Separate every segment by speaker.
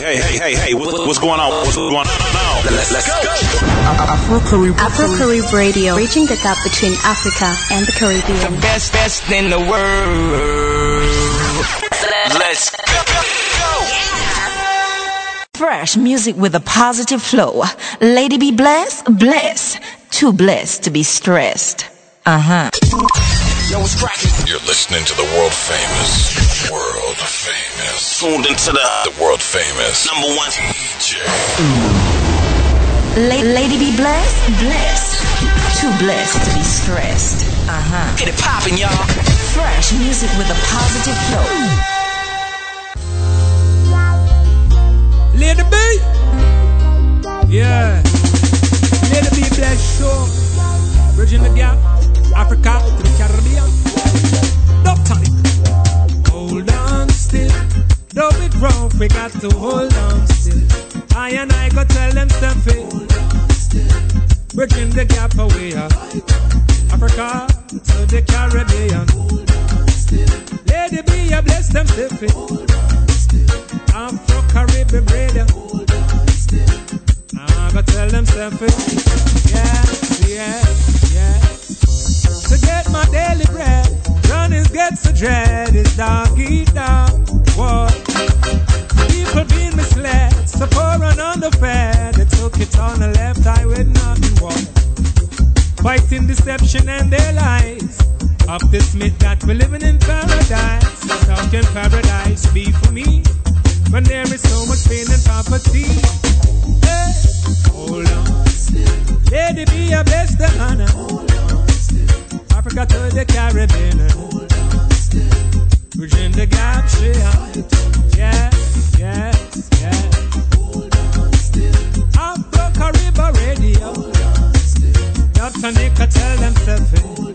Speaker 1: Hey, hey, hey, hey, what's going on? What's going on now?
Speaker 2: Let's, let's go. Afro Carib, Afro Carib Radio, reaching the gap between Africa and the Caribbean.
Speaker 3: The best, best in the world. Let's go.
Speaker 4: Fresh music with a positive flow. Lady B blessed, blessed. Too blessed to be stressed. Uh huh.
Speaker 1: Yo, what's cracking?
Speaker 5: You're listening to the world famous, world famous,
Speaker 1: tuned into the,
Speaker 5: the world famous
Speaker 1: number one
Speaker 5: DJ.
Speaker 4: La- lady B blessed, blessed. Too blessed to be stressed. Uh huh.
Speaker 3: Get it poppin', y'all.
Speaker 4: Fresh music with a positive flow.
Speaker 6: Lady B. Yeah. Lady B blessed show. Bridging the gap. Africa to the Caribbean. Dub time. Hold on still. Though it rough, we got to hold on still. I and I go tell them something. Bridging the gap away. Africa to the Caribbean. Lady B, I bless them stiffy. Afro Caribbean radio. I go tell them something. Yeah, yeah, yeah. To get my daily bread, runners get so dread. It's dog eat. What? People being misled, so poor and underfed. They took it on the left eye with nothing. What? Fighting deception and their lies. Up this myth that we're living in paradise. How can paradise be for me when there is so much pain and poverty? Hey, hold on. Lady be a bless the honor. Africa to the Caribbean. Bridging the gap. Yeah, yes, yeah. Afro Caribbean Radio. Dr. Nick, tell them something.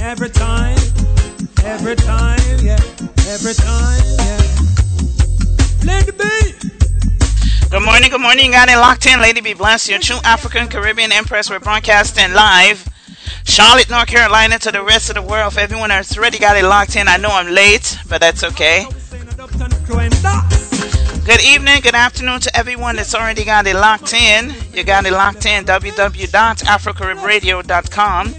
Speaker 6: Every time, every time, yeah, every time, yeah. Lady B.
Speaker 7: Good morning, good morning. You got it locked in. Lady B blessed. Your true African Caribbean Empress. We're broadcasting live. Charlotte, North Carolina to the rest of the world. For everyone that's already got it locked in, I know I'm late, but that's okay. Good evening, good afternoon to everyone that's already got it locked in. You got it locked in.
Speaker 6: www.afrocaribradio.com.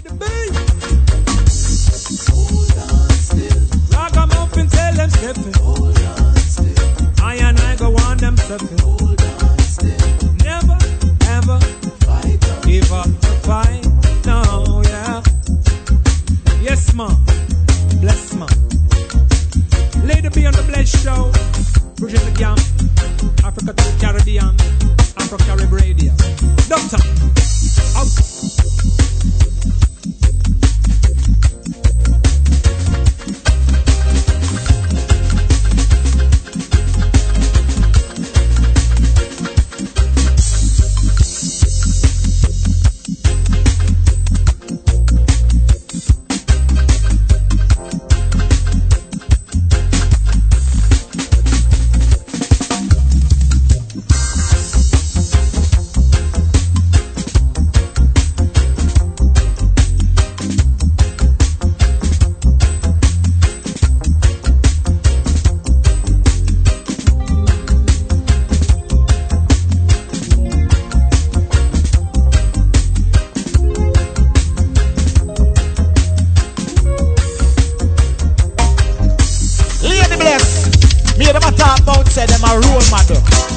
Speaker 6: I and I go on them. Yes, ma. Bless ma. Lady be on the bless show. Bridging the gap. Africa to the Caribbean. Afro Carib Radio. Doctor. Out.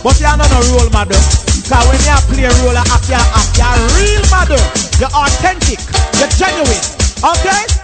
Speaker 8: But you are not a role model. Cause when you play a role, you act, you act, you real model. You're authentic. You're genuine. Okay?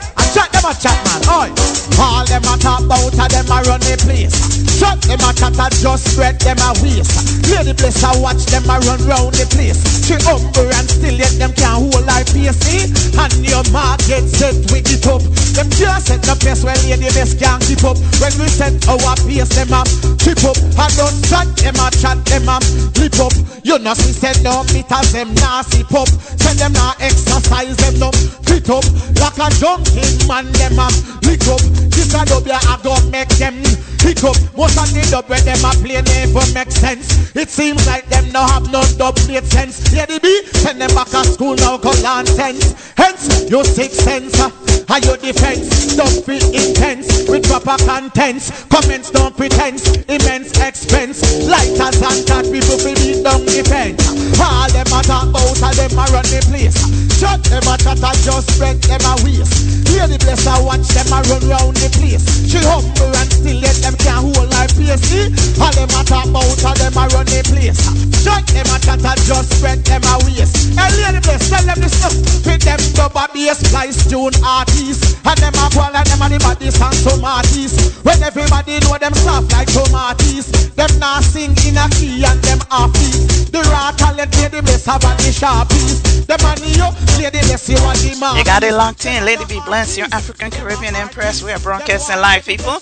Speaker 8: I chat man. Oi. All them a talk about a them a run the place. Shut them a chat a just spread them a waste. Lady bless I watch them a run round the place. She humble and still yet them can't hold her pace. See? Eh? And your mark get set with it up. Them just set the pace where lady bless can't keep up. When we set our pace them up, trip up. I don't chat them a chat them up, lip up. You know see said no meters them nah sip up. Send them nah exercise them no fit up. Like a junkie man them up, lick up. This a dub ya I don't make them hiccup. Most of the dub when them a play never make sense. It seems like them no no have no dub plate sense. Lady B, send them back to school now, cause land sense. Hence, you six sense. Uh, are your defense? Don't feel intense with proper contents. Comments don't pretense, immense expense. Lighters and that people feel beat down defense. All them a talk about, all them a run the place. Shut them a chat and just spread them a waste. Hear the I watch them a run round the place. She humble and still let them can't hold pace. See? All them a talk about, them a run the place. Shut them a chat and just spread them a waste. Hey, lady bless, tell them this stuff. Them double bass, splice tune artist artists And them a go like them and the baddest and some artists When everybody know them soft like some artists Them not sing in a key and them off beat The raw talent play the best of the sharpies The money you play the best you want the man
Speaker 7: You got it locked in. Lady B Blessed, your African Caribbean Empress. We are broadcasting live, people.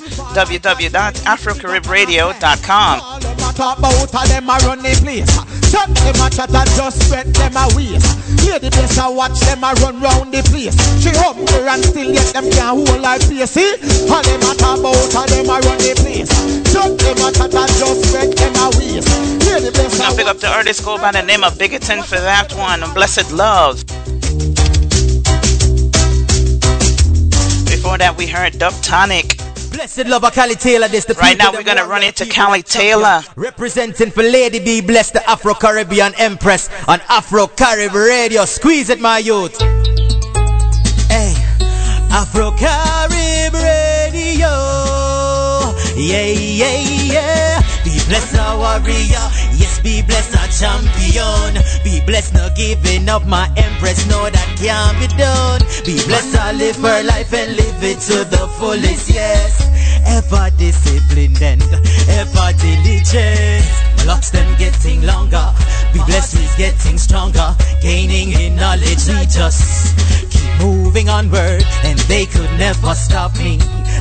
Speaker 7: www.afrocaribradio.com.
Speaker 8: All them a talk about them a run the place Shut them a chat and just spread them a waste Hear the best I watch them a run round the place She and still yet them can't hold like face See, them a talk about all them a run the place Shut them a chat and just spread them a waste Hear the best
Speaker 7: We're gonna pick up the artist go by the name of Bigoton for that one. Blessed Love. Before that, we heard Dub Tonic.
Speaker 9: Blessed lover Cali Taylor, this the
Speaker 7: Right now, we're gonna run into Cali. Taylor.
Speaker 9: Representing for Lady B, bless the Afro Caribbean Empress on Afro Carib Radio. Squeeze it, my youth. Hey, Afro Carib Radio. Yeah, yeah, yeah. Be blessed, our warrior. Be blessed, a champion. Be blessed, not giving up, my empress. No, that can't be done. Be blessed, I live her life and live it to the fullest. Yes, ever disciplined and ever diligent. My locks them getting longer. Be blessed, we's getting stronger. Gaining in knowledge, we just moving onward, and they could never stop me.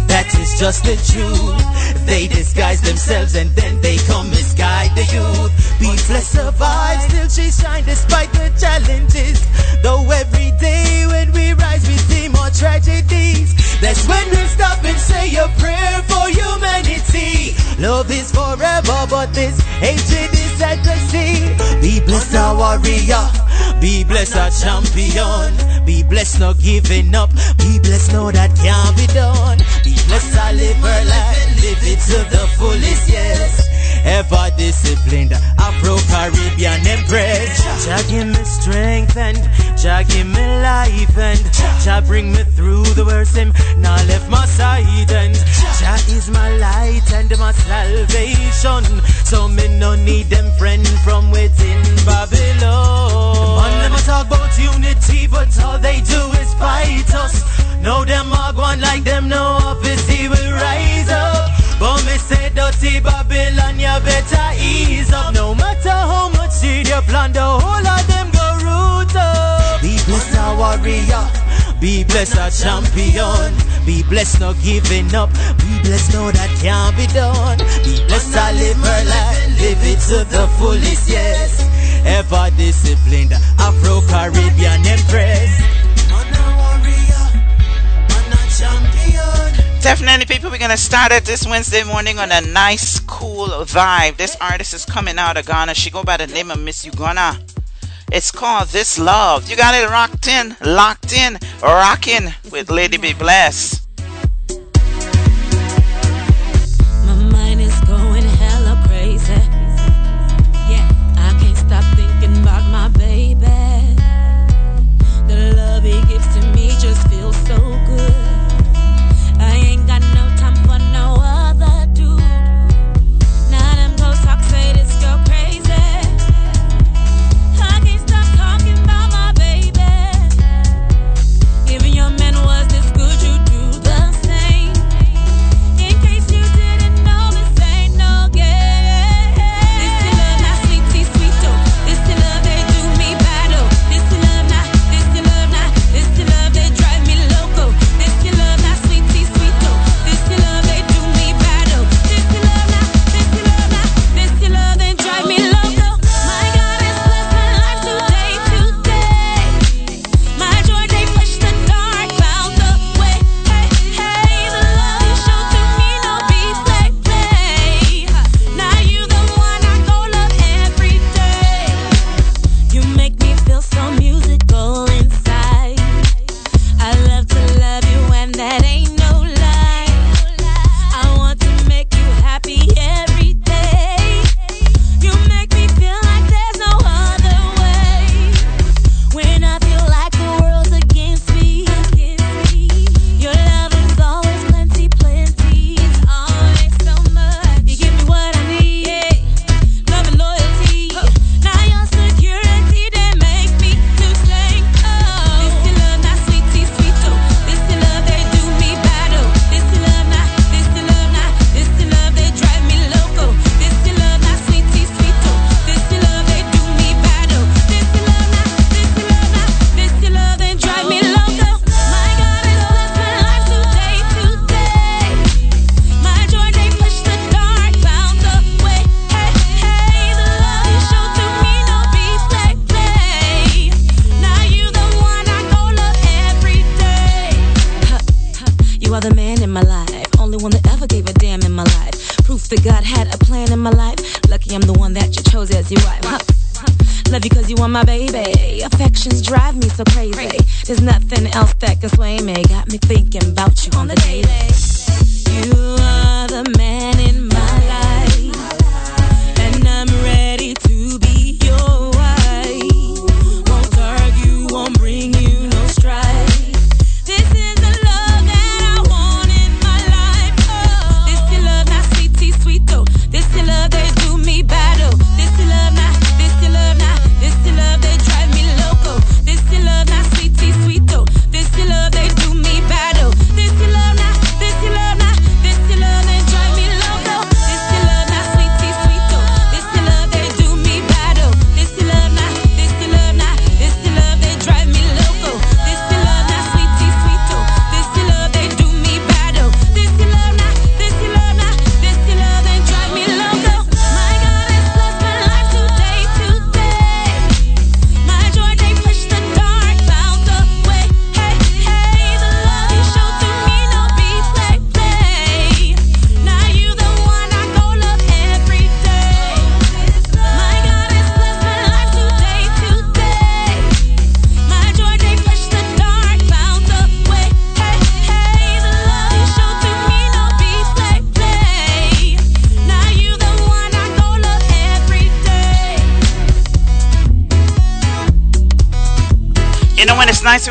Speaker 9: That is just the truth. They disguise themselves and then they come misguide the youth. Blessed survive, still she shine despite the challenges. Though every day when we rise we see more tragedies. That's when we stop and say a prayer for humanity. Love is forever, but this hatred is sad to see. Be blessed our warrior, be blessed our champion. Be blessed not giving up, be blessed know that can't be done. Be blessed I live her life live it to the fullest, yes. Ever disciplined, Afro-Caribbean empress. Jah give me strength and Jah give me life and Jah bring me through the worst. Him now left my side and Jah is my light and my salvation. So me no need them friend from within Babylon. Them talk about unity, but all they do is fight us. Know them are going like them, no office, he will rise up. Me say dirty Babylon, you better ease up. No matter how much seed you plant, the whole of them go root up. Be blessed our warrior, be blessed our champion. Be blessed not giving up, be blessed know that can't be done. Be blessed I live her life, live it to the fullest, yes. Ever disciplined, Afro-Caribbean empress.
Speaker 7: Definitely, people, we're gonna start it this Wednesday morning on a nice, cool vibe. This artist is coming out of Ghana. She go by the name of Miss Ugonna. It's called This Love. You got it rocked in, locked in, rocking with Lady B Blessed.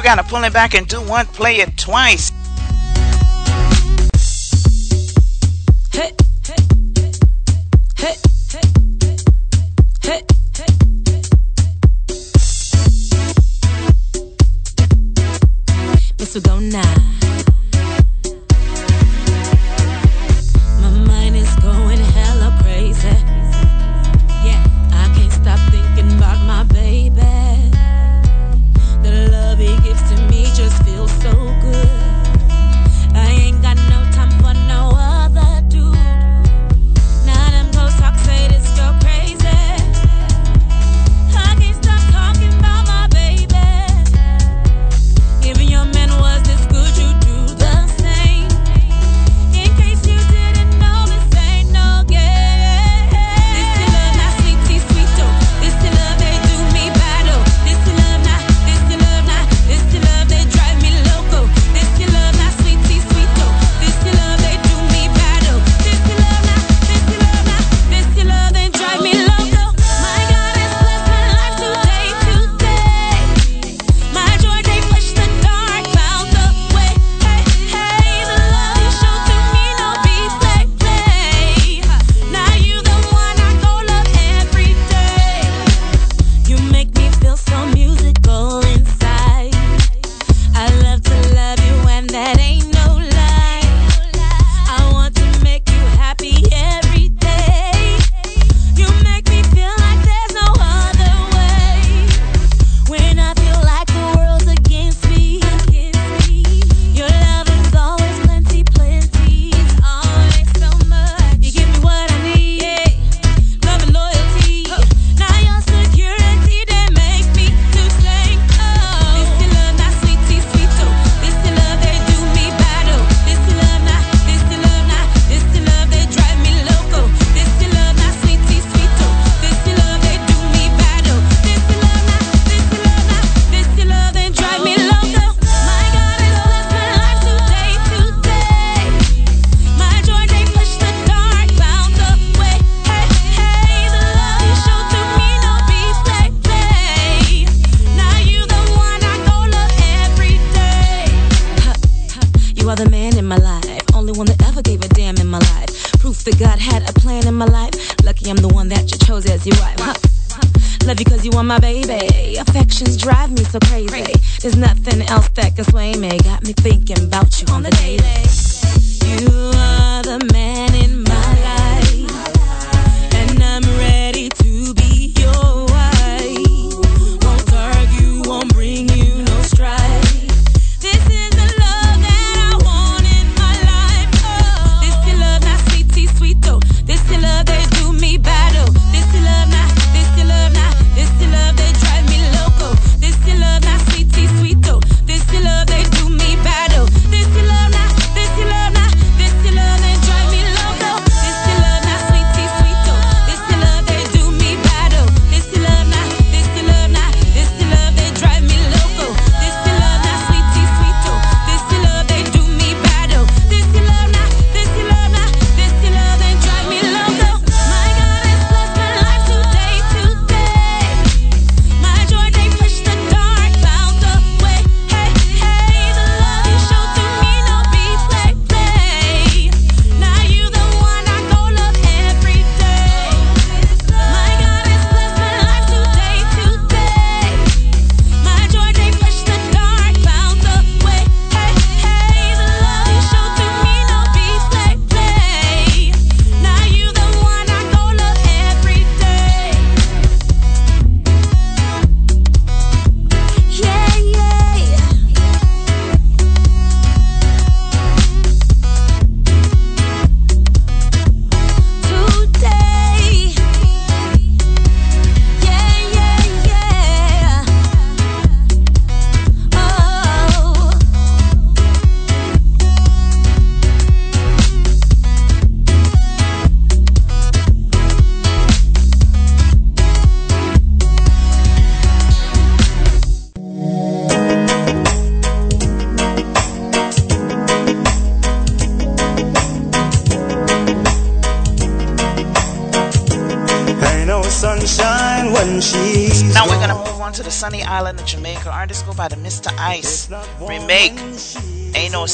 Speaker 10: got
Speaker 7: to
Speaker 10: pull it back and do one, play it twice.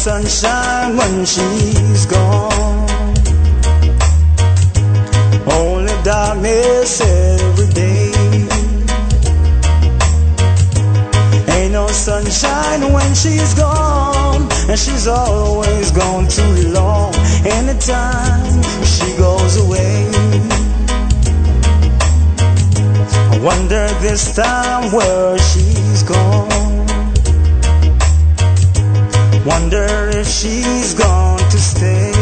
Speaker 11: Sunshine when she's gone. Only darkness every day. Ain't no sunshine when she's gone, and she's always gone too long. Anytime she goes away, I wonder this time where she's gone. Wonder if she's gone to stay.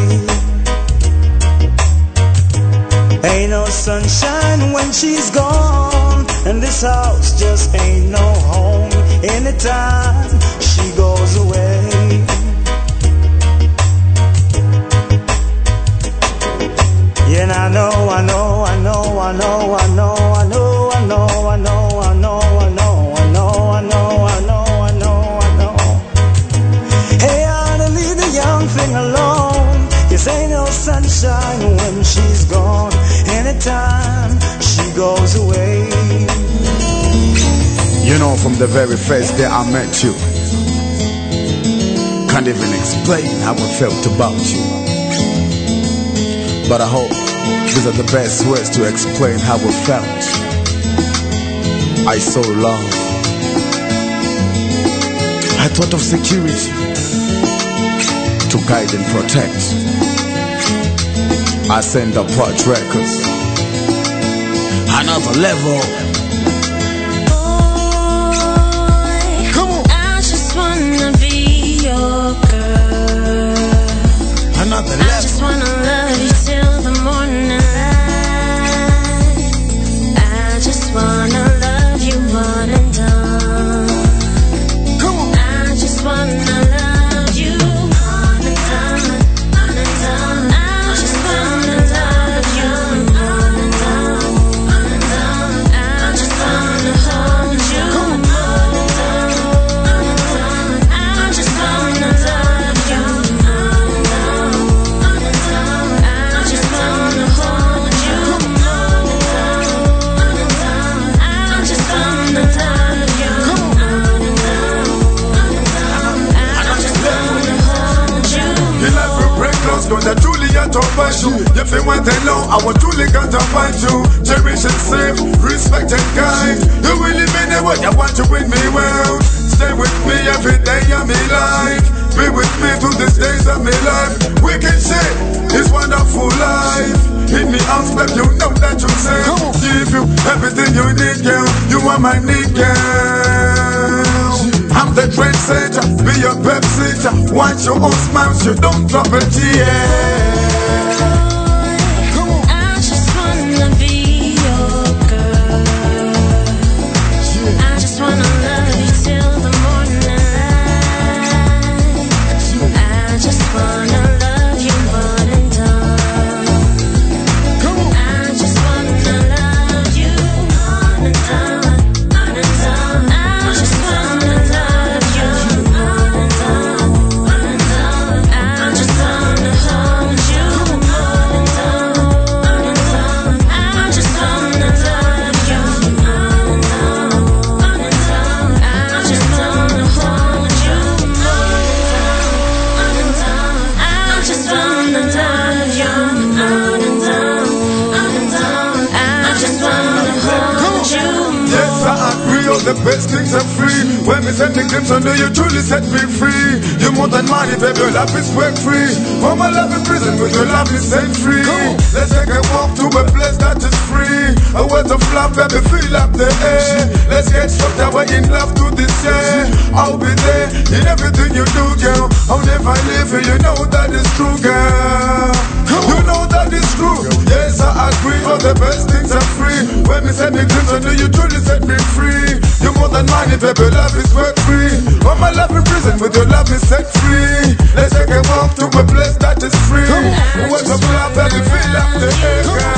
Speaker 11: Ain't no sunshine when she's gone, and this house just ain't no home. Anytime she goes away. Yeah, and I know, I know, I know, I know, I know, I know, Anytime she goes away.
Speaker 12: You know, from the very first day I met you, can't even explain how I felt about you. But I hope these are the best words to explain how I felt. I saw love. I thought of security to guide and protect. I send up Watch Records. Another level.
Speaker 13: You
Speaker 14: want it long, I will truly got to find you. Cherish and save, respect and guide. You really mean it what you want to win me well. Stay with me every day of my life. Be with me through these days of my life. We can share this wonderful life. In me arms, babe, you know that you say. Give you everything you need, girl. You are my need, girl. I'm the trendsetter, be your pep sitter. Watch your own smiles, you don't drop a tear.
Speaker 15: Send the you, truly set me free. You more than money, baby, your love is work free. For my love in prison, with your love is set free. Let's take a walk to a place that is free. A world of love, baby, feel up the air. Let's get swept away in love to this year. I'll be there in everything you do, girl. I'll never leave you, you know that is true, girl. You know that is true. Yes, I agree. All the best things are free. When me send me on you, you truly set me free. You more than money, baby, love is work free. All my love in prison, with your love is set free. Let's take a walk to a place that is free. What of love, baby, feel up the air,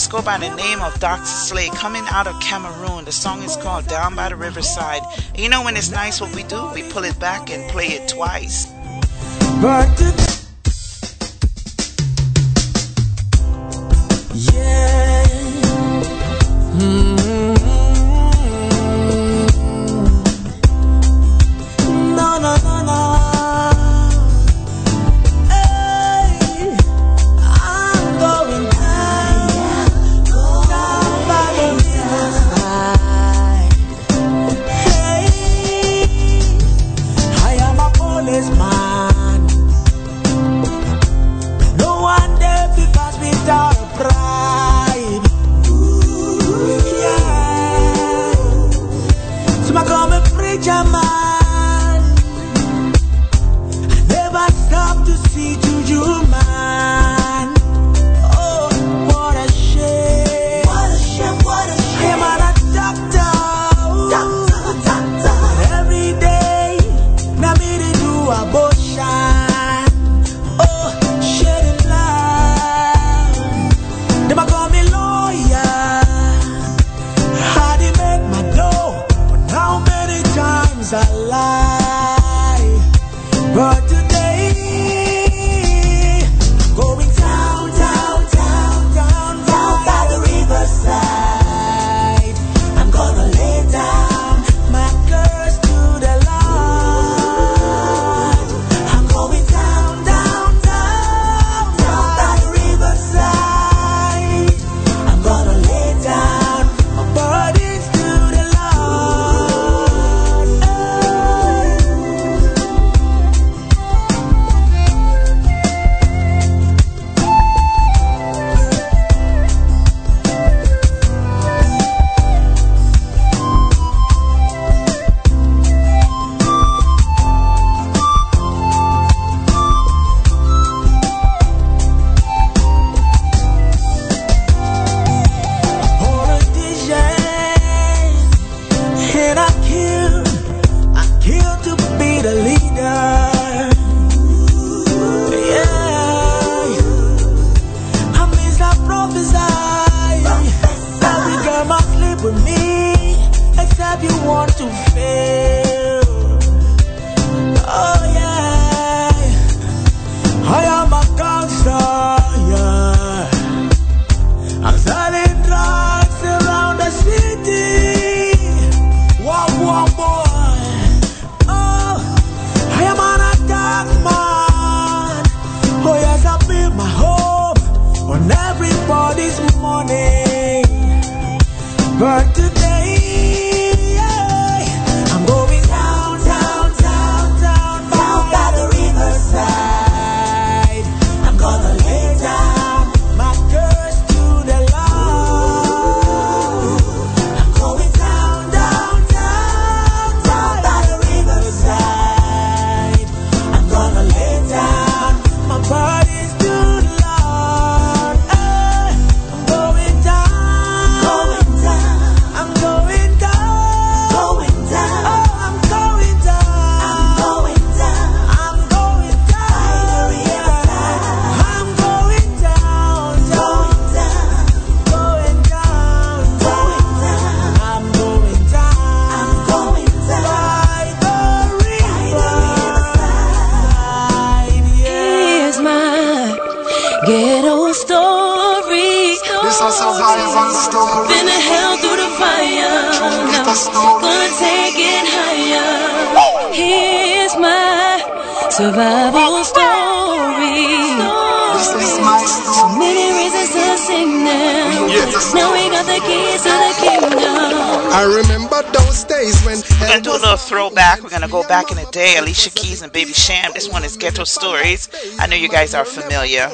Speaker 7: artist go by the name of Dr. Slay coming out of Cameroon. The song is called Down by the Riverside. You know when it's nice what we do? We pull it back and play it twice.
Speaker 16: Yeah. No,
Speaker 17: survival story. This is my story.
Speaker 10: So many reasons to sing now.
Speaker 17: Yes.
Speaker 10: Now we got the keys to the kingdom.
Speaker 17: I remember those days when
Speaker 7: We're gonna do a little throwback. We're gonna go back in the day. Alicia Keys and Baby Cham. This one is Ghetto Stories. I know you guys are familiar.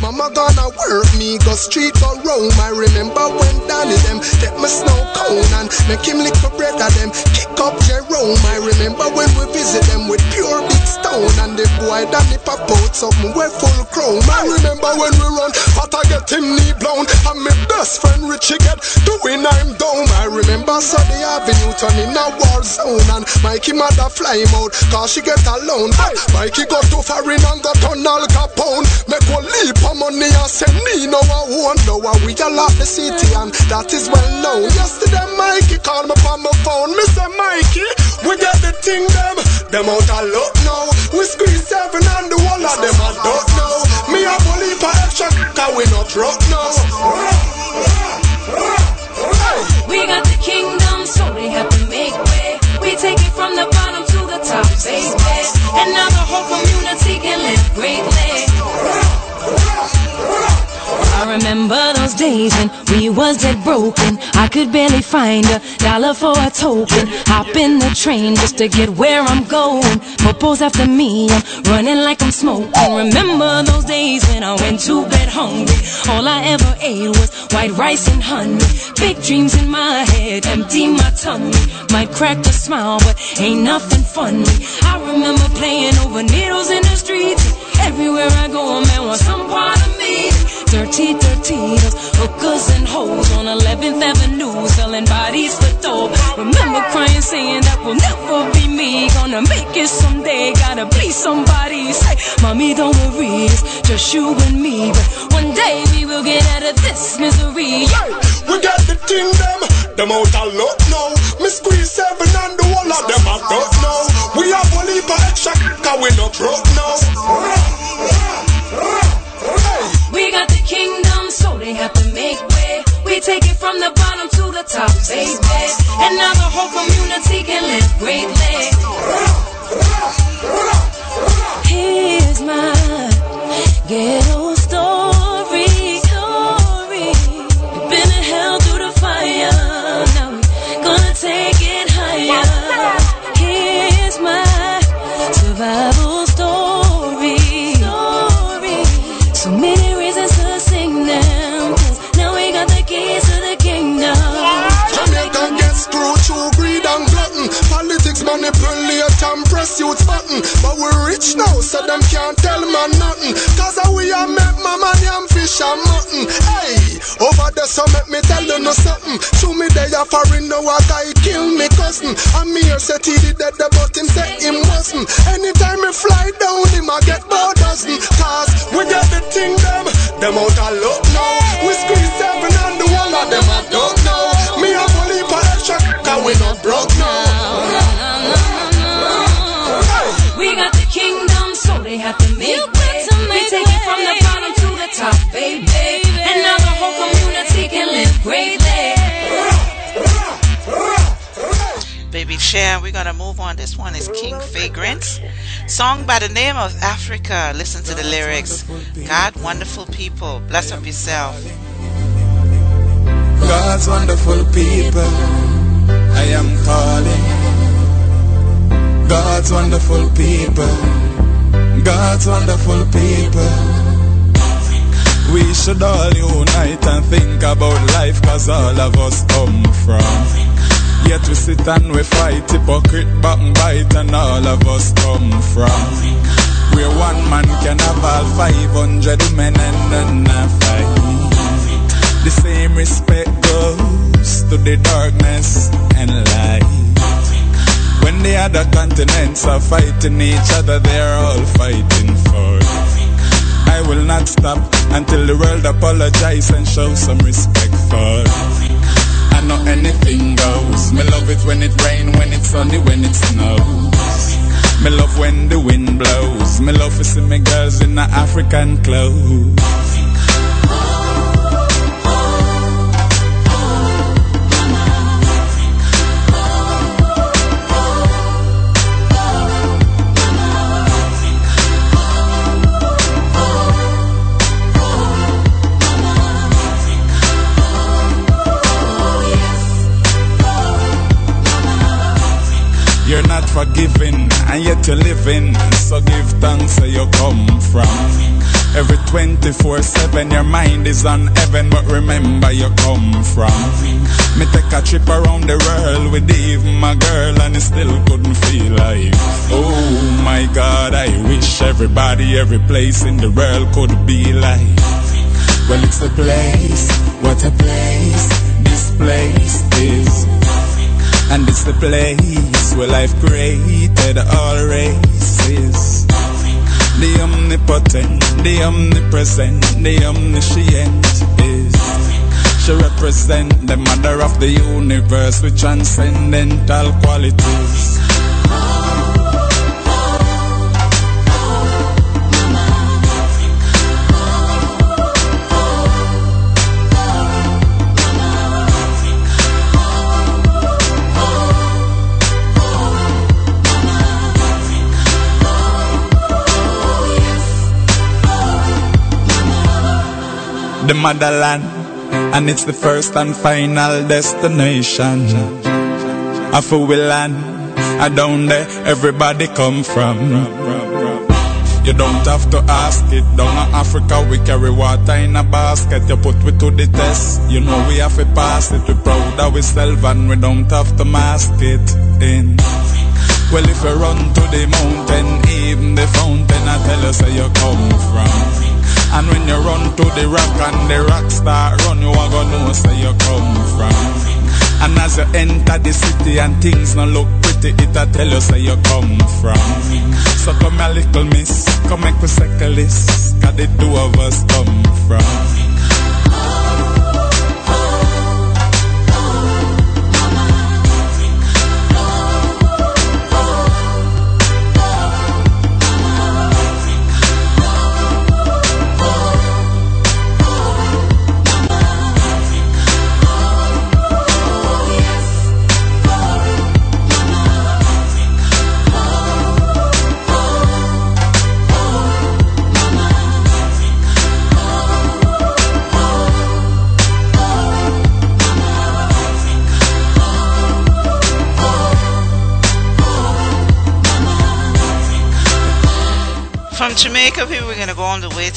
Speaker 17: Mama gonna work me, go street go roam. I remember when Danny them take my snow cone and make him lick a bread of them, kick up Jerome. I remember when we visit them with pure big stone and the boy Danny pop out something we full chrome. I remember when we run, but I get him knee blown and my best friend Richie get doing I'm down. I remember Sunday Avenue turning a war zone and Mikey mother fly him out cause she get alone. But Mikey got to foreign and got on Al Capone. Make one leap of money and send me no I won't know why we all lock the city and that is well known. Yesterday Mikey called me from my phone. Me say Mikey, we get the thing them. Them out of luck now. We squeeze seven and the whole of them I don't know. Me a believe for extra cause we not rock now.
Speaker 10: We got the kingdom, so they We take it from the bottom to the top, baby. And now the whole community can live greatly. I remember those days when we was dead broken. I could barely find a dollar for a token. Hop in the train just to get where I'm going. Popo's after me, I'm running like I'm smoking. Remember those days when I went to bed hungry. All I ever ate was white rice and honey. Big dreams in my head, empty my tummy. Might crack a smile, but ain't nothing funny. I remember playing over needles in the streets. Everywhere I go, a man wants some part of me. Dirty, dirty, hookers and hoes on 11th Avenue selling bodies for dope. Remember crying, saying that will never be me. Gonna make it someday, gotta be somebody. Say, mommy, don't worry, it's just you and me. But one day we will get out of this misery.
Speaker 17: We got the thing them, out a lot now. Me squeeze seven and the whole of them I don't know. We have a leap extra, cause we no broke now.
Speaker 10: They have to make way. We take it from the bottom to the top, baby. And now the whole community can live greatly. Here's my ghetto story. story. We've been in hell through the fire. Now we're gonna take it higher. Here's my survival
Speaker 17: Politics manipulate and press youth button. But we rich now, so them can't tell man nothing. Cause we are make mama yam fish and mutton. Hey, over there, so make me tell you no something. Show me they are foreign, now a guy kill me cousin. I'm here, said he did that, but him say him wasn't. Anytime me fly down, him I get more dozen. Cause we get the thing them, them out of luck now. We
Speaker 7: Chair, we're gonna move on. This one is King Vagrant. Song by the name of Africa. Listen to the lyrics. God, wonderful people, bless up yourself.
Speaker 18: God's wonderful people, I am calling. God's wonderful people, God's wonderful people. We should all unite and think about life, cause all of us come from. Yet we sit and we fight, hypocrite, backbite, and all of us come from. Where one man can have all 500 men and none have fight. The same respect goes to the darkness and light. When the other continents are fighting each other, they're all fighting for. I will not stop until the world apologize and show some respect for. I know anything goes. Me love it when it rain, when it's sunny, when it snows. Me love when the wind blows. Me love to see me girls in the African clothes. You're forgiving, and yet you're living. So give thanks where you come from. Every 24 7, your mind is on heaven, but remember you come from. Me take a trip around the world with even my girl, and it still couldn't feel like. Oh my God, I wish everybody, every place in the world could be like. Well, it's a place, what a place, this place is. And it's the place where life created all races. The omnipotent, the omnipresent, the omniscient is. She represent the mother of the universe with transcendental qualities. the motherland, and it's the first and final destination. Of who we land, and down there everybody come from. You don't have to ask it. Down in Africa, we carry water in a basket. You put we to the test. You know we have to pass it. We proud of ourselves and we don't have to mask it in. Well, if you run to the mountain, even the fountain, I tell you say you come from. And when you run to the rock and the rock start run, you are gonna know where you come from. And as you enter the city and things not look pretty, it'll tell you where you come from. So come a little miss, come make we circle this, cause the two of us come from.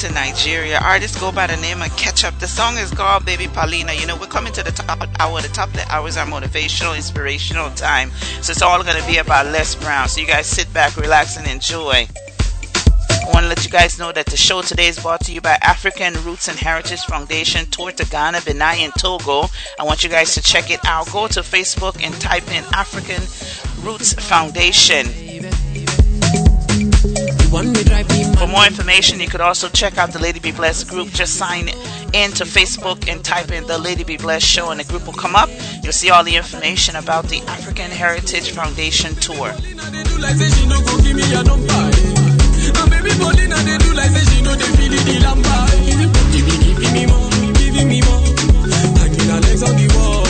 Speaker 7: To Nigeria. Artists go by the name of Catch Up. The song is called Baby Paulina. You know, we're coming to the top hour. The top of the hour is our motivational, inspirational time. So it's all gonna be about Les Brown. So you guys sit back, relax, and enjoy. I want to let you guys know that the show today is brought to you by African Roots and Heritage Foundation, Tour to Ghana, Benin, and Togo. I want you guys to check it out. Go to Facebook and type in African Roots Foundation. For more information, you could also check out the Lady B Blessed group. Just sign in to Facebook and type in the Lady B Blessed show, and the group will come up. You'll see all the information about the African Heritage Foundation tour.
Speaker 19: like say she no go give me a number. eh. And baby Paulina they do like say she no dey feel the lamba. eh. Give me, more, giving me more. Hanging her legs on the wall,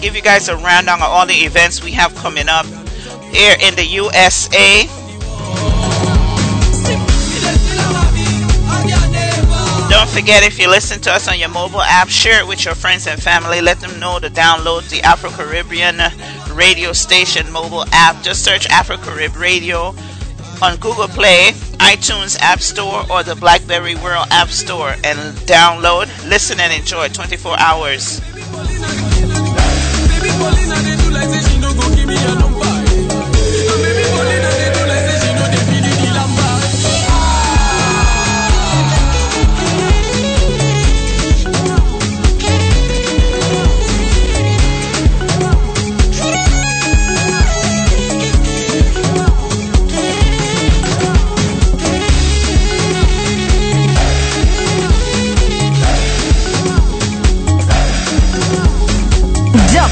Speaker 19: give
Speaker 7: you guys a rundown of all the events we have coming up here in the USA. Don't forget if you listen to us on your mobile app, share it with your friends and family. Let them know to download the Afro Caribbean radio station mobile app. Just search Afro Carib Radio on Google Play, iTunes App Store, or the Blackberry World App Store and download, listen, and enjoy 24 hours.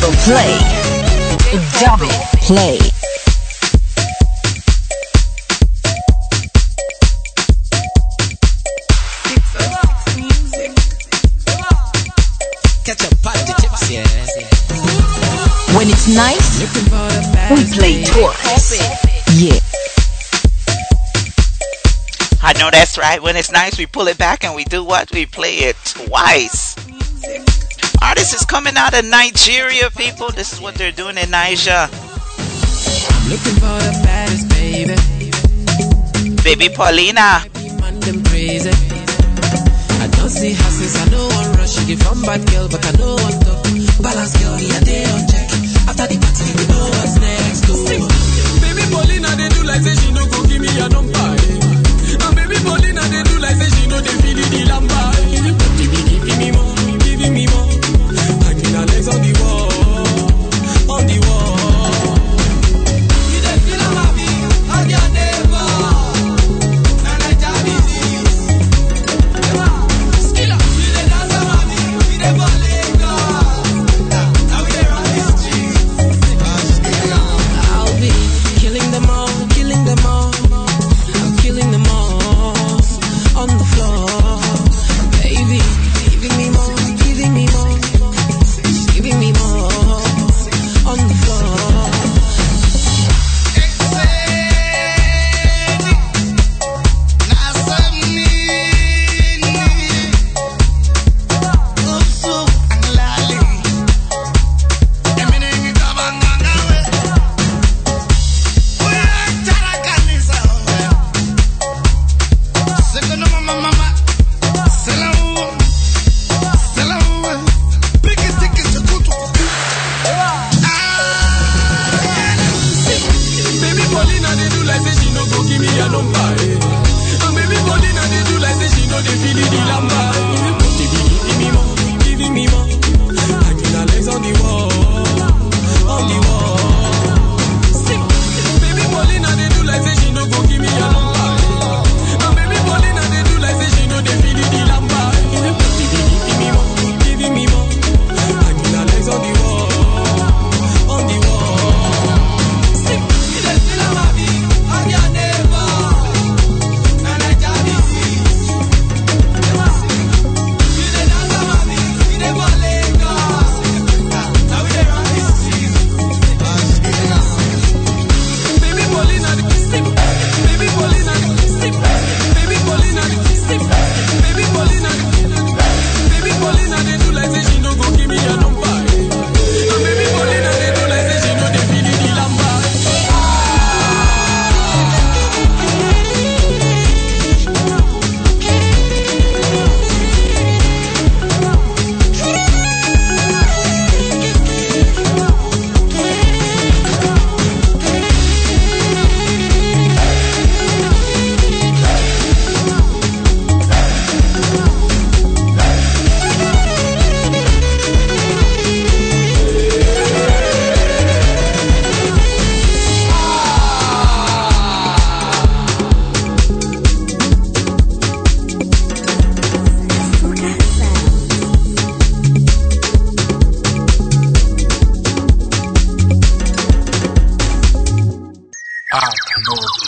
Speaker 4: Double play. Double play.
Speaker 19: When it's
Speaker 4: nice, We play Taurus. Yeah.
Speaker 7: I know that's right. When it's nice, we pull it back and we do what? We play it twice. Artist is coming out of Nigeria, people. This is what they're doing in Niger.
Speaker 19: Looking for the baddest baby.
Speaker 7: Baby Paulina.
Speaker 19: Man, them crazy. I don't see houses, I know one rush. You give from bad girl, but I know one talk. Balance girl, yeah, they on check. After the party, we know what's next. Baby Paulina, they do like say she no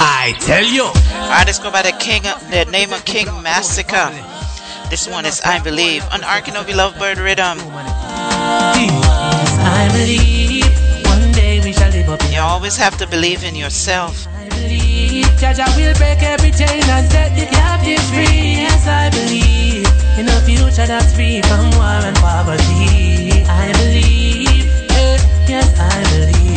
Speaker 7: I tell you. Alright, let's go by the king, the name of King Massacre. This one is I Believe on Arkanovi Lovebird Rhythm.
Speaker 19: I believe one day we shall live up
Speaker 7: You always have to believe in yourself.
Speaker 19: I believe Jaja will break every chain and set the captives free. Yes, I believe in a future that's free from war and poverty. I believe, eh, yes, I believe.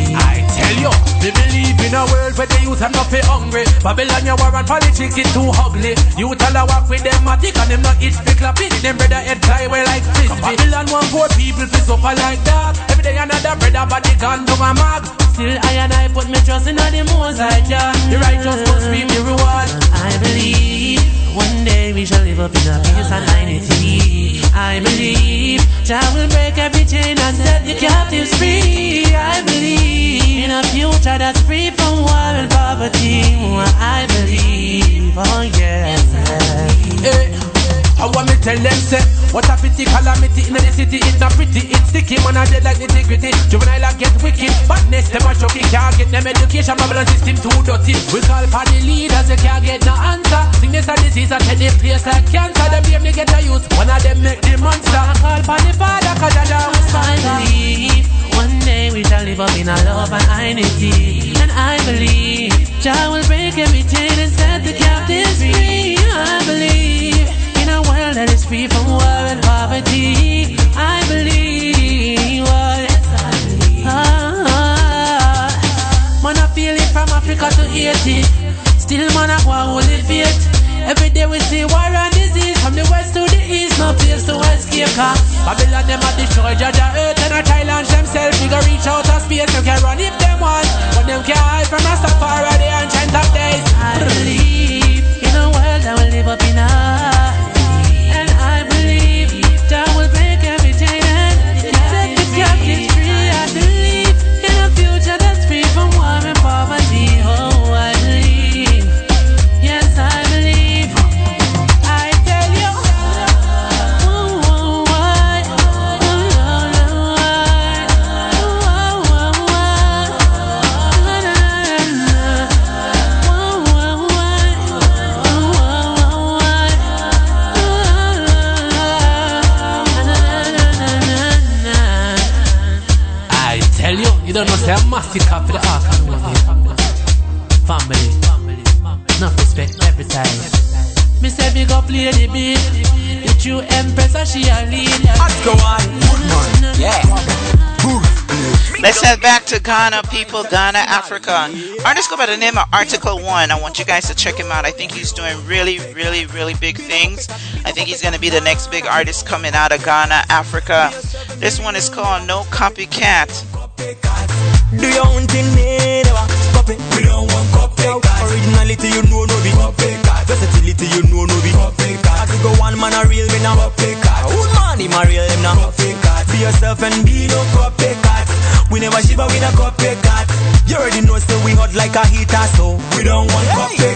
Speaker 20: Tell you, me believe in a world where the youth are not feel hungry. Babylon, your war and politics is too ugly. Youth all a walk with them matic and them not itch fi clapping. Them brother head fly way like frisbee. Babylon want poor people fi suffer like that. Every day another brother body gone to a mag.
Speaker 19: Still, I and I put my trust in the most I Jah.
Speaker 20: The righteous must reap the reward.
Speaker 19: I believe one day we shall live up in a peace and unity. I believe Jah will break every chain and set the captives free. I believe in a future that's free from war and poverty. I believe, oh yes.
Speaker 20: Hey, eh, I want me tell them say What a pity calamity in the city It's not pretty, it's sticky. Man I dead like nitty gritty Juvenile I get wicked. Badness them a chucky Can't get them education. Babylon system too dirty. We call for the leaders They can't get no answer. Sickness and disease I take the place like cancer. Them blame they get a use One of them make the monster. I call for the father Cause I don't
Speaker 19: I believe one day we shall live
Speaker 20: up in a love and unity. And I believe Jah will break every chain and set the captives free. I believe that is free from war and poverty. I believe, oh, yes, I believe. Ah, man, I feel it from Africa to Haiti. Still, man, I go and hold it. Every day we see war and disease from the west to the east, no place to escape. Cause Babylon them a destroy Jaja earth and a challenge themselves. Figure reach out of space, them can run if them want, but them can't hide from Rastafari the ancient of days. I believe in a world that will live up in us, say big up lady B, the true empress and she a lead. Let's
Speaker 1: go on, yeah.
Speaker 7: Let's head back to Ghana, people. Ghana, Africa. Artist go by the name of Article Wan. I want you guys to check him out. I think he's doing really, really, really big things. I think he's going to be the next big artist coming out of Ghana, Africa. This one is called No Copycat.
Speaker 21: Do your own thing, never copy. We don't want copy. Originality, you know no be copy. Versatility, you know no be. I could go one man a real me now copy. Old man, him a real him now copy. Be yourself and be no copy. We never shiver with a copy. You already know so we hot like a heater, so we don't want copy.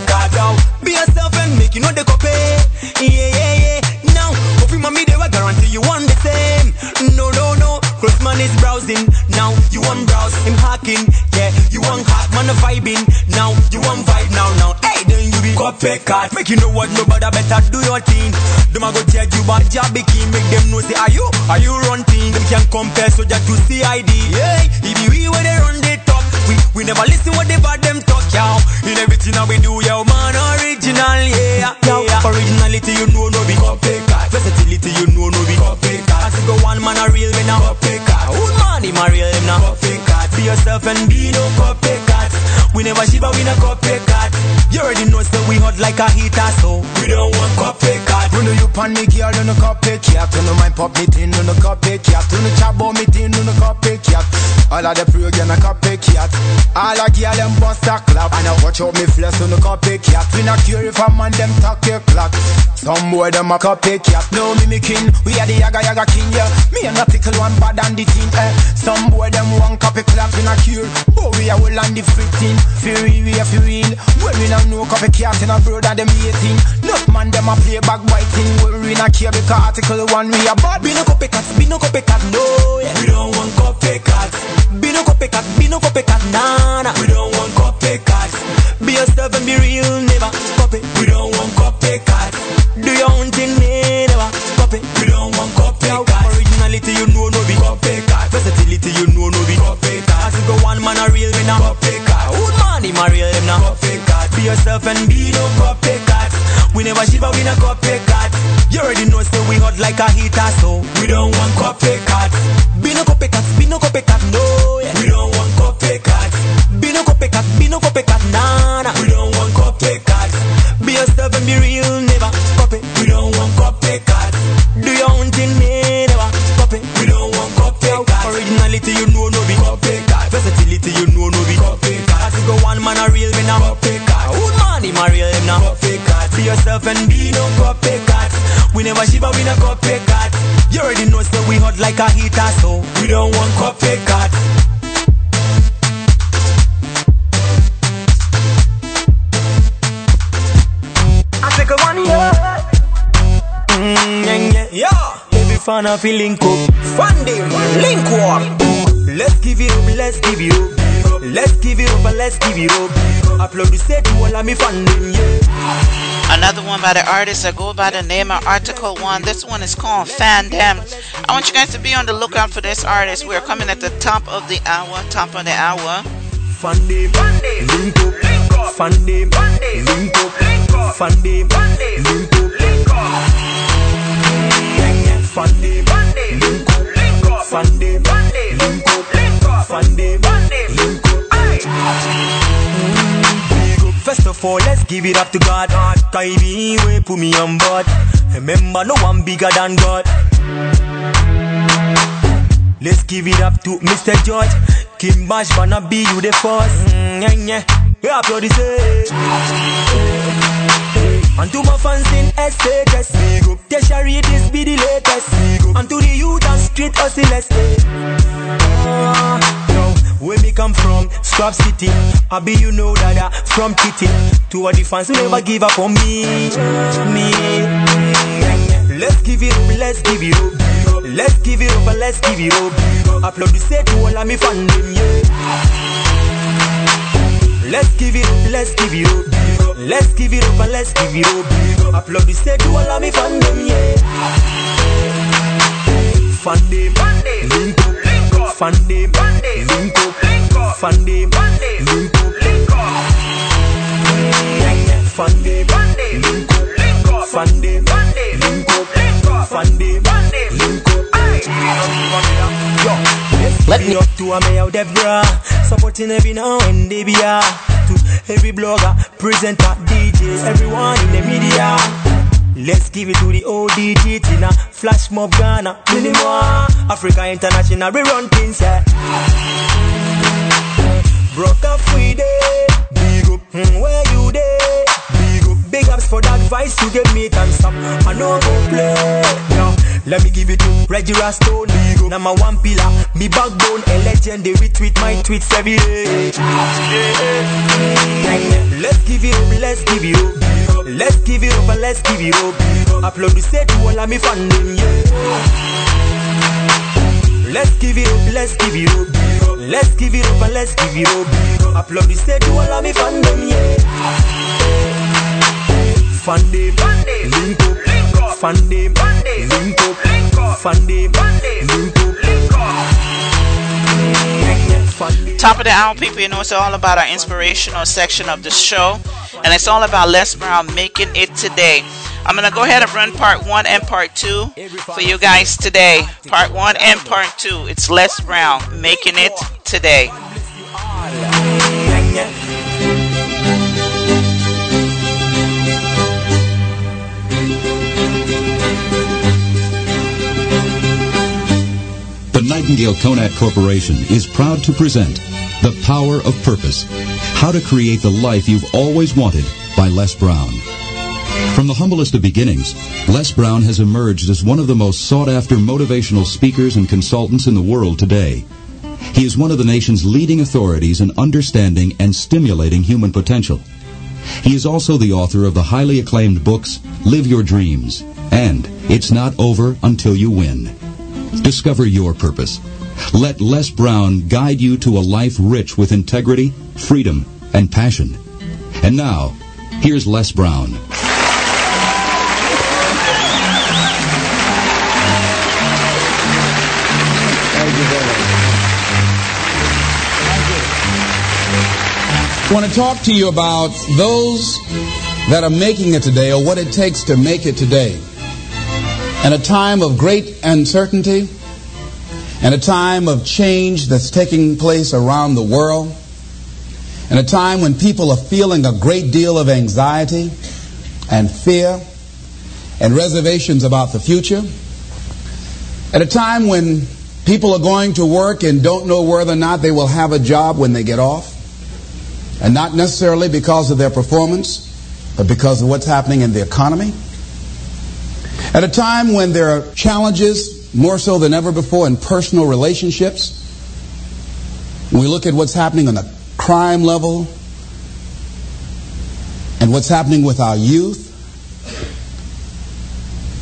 Speaker 21: Be yourself and make you know the copy. Eh? Yeah, yeah, yeah. Now, copy mommy, they will guarantee you want the same. No, no, no. Close man is browsing. Now you want browse him hacking. Yeah, you want hack man a vibing. Now you want vibe now now. Hey, then you be copy cat. Make you know what nobody better do your thing. Them a go judge you job be key. Make them know say are you are you run thing. Them can compare so just to CID. Yeah, if you we where they run they talk. We we never listen what they bad them talk. Yeah, in everything that we do, yeah man original. Yeah, yeah. Originality you know no be copy cat. Versatility you know no be copy cat. As you go one man a real me now copy cat. Old man him a real him now copy cat. Be yourself and be no copy cat. We never shiver we no copy cat. You already know so we hot like a heater so we don't want cat.
Speaker 15: When you pan me girl, you no copy cat. You no mind pop me tin, you no copy cat. You no chat about me tin, you no copy cat. All of the program a copy cat. All a girl them bust a clap. And I watch out me flesh, you no copy cat. We not care if a man them talk your clock. Some boy them a copy cat. No mimicking, we are the yaga yaga king, yeah. Me and a tickle one bad and the team, eh. Some boy them one copy clap, we not cure. But we are well on the fifteen. Feel real, we are real. When we not know copy cat in a brother them hating. Not man them a play back biting. We not care because article one we are bad.
Speaker 21: Be no copycat, be no copycat, no. Yeah. We don't want copycat. Be no copycat, be no copycat, nah, nah. We don't want copycat. Be yourself and be real, never copy. We don't want copycat. Do your own thing, never copy. We don't want copycat. Originality, you know, no be copycat. Versatility, you know, no be copycat. As you go one man a real, me now copycat. Old man, him a real, him now copycat. Be yourself and be no copycat. We never shiver, we no copycat. You already know, so we hot like a heater, so we don't want copycat. Be no copycat, be no copycat, no. Copycat, nah, nah. We don't want copycat. Be yourself and be real, never copy. We don't want copycat. Do your own thing, me, never copy. We don't want copycat. Originality, you know, no be copycat. Versatility, you know, no be copycat. As you go one man a real, me now copycat. Old man, him a real, him now copycat. Be yourself and be no copycat. We never shiver, we no copycat. You already know, so we hot like a heater, so we don't want copycat. I yeah. Every fan a link up. Fun day, link up. Let's give it up, let's give it up. Let's give it up and let's give it up. Upload the set to all of me fan them, yeah.
Speaker 7: Another one by the artist that go by the name of Article Wan. This one is called Fan Them. I want you guys to be on the lookout for this artist. We're coming at the top of the hour. Top of the hour.
Speaker 21: Fan them, link up. Fan them, link up. Fan them, link up. First of all, let's give it up to God. Kaibi, we put me on board. Remember, no one bigger than God. Let's give it up to Mr. George. Kim Bash, wanna be you the first. Mm, yeah, yeah. This. And to my fans in SHS, big up. Tertiary, this be the latest. Big up. And to the youth and street hustlers. Ah, yo, where me come from, Scrap City. I be you know that I from Kitty. To all the fans who never give up on me, me. Let's give it up, let's give it up. Let's give it up and let's give it up. Upload the set to all of me fan them, yeah. Let's give it up, let's give it up. Let's give it up and let's give it up. Upload the set to all of me fan them, yeah. Fan them, link up. Fan them, link up. Fan them, link up. Fan them, link up. Fan them, link up. Fan them, link up. Yo, let me up to a me out Debra Supporting every now and they be ah. To every blogger, presenter, DJs, everyone in the media. Let's give it to the ODG Tina. Flash mob Ghana, many more. Africa International, we run things, yeah. Broke up free day Big up, mm, where you day Big ups for that advice you give me Time stop, I know go play Yo, let me give it to Reggie Rockstone up, number one pillar Me backbone, a legendary tweet My tweets every day. Let's give it up, let's give it up. Let's give it up and let's give it up. Upload the set to all of me fan yeah. Let's give it up, let's give it up. Let's give it up and let's give it up. Upload the set to all of me fan yeah Fan link up Fan link up Fan link up
Speaker 7: Top of the hour, people, you know it's all about our inspirational section of the show. And it's all about Les Brown making it today. I'm to go ahead and run part one and part two for you guys today. Part one and part two. It's Les Brown making it today.
Speaker 22: Nightingale Conant Corporation is proud to present The Power of Purpose How to Create the Life You've Always Wanted by Les Brown. From the humblest of beginnings, Les Brown has emerged as one of the most sought after motivational speakers and consultants in the world today. He is one of the nation's leading authorities in understanding and stimulating human potential. He is also the author of the highly acclaimed books Live Your Dreams and It's Not Over Until You Win. Discover your purpose. Let Les Brown guide you to a life rich with integrity, freedom, and passion. And now, here's Les Brown.
Speaker 23: I want to talk to you about those that are making it today or what it takes to make it today. In a time of great uncertainty and a time of change that's taking place around the world, in a time when people are feeling a great deal of anxiety and fear and reservations about the future, at a time when people are going to work and don't know whether or not they will have a job when they get off, and not necessarily because of their performance, but because of what's happening in the economy. At a time when there are challenges, more so than ever before, in personal relationships, when we look at what's happening on the crime level and what's happening with our youth,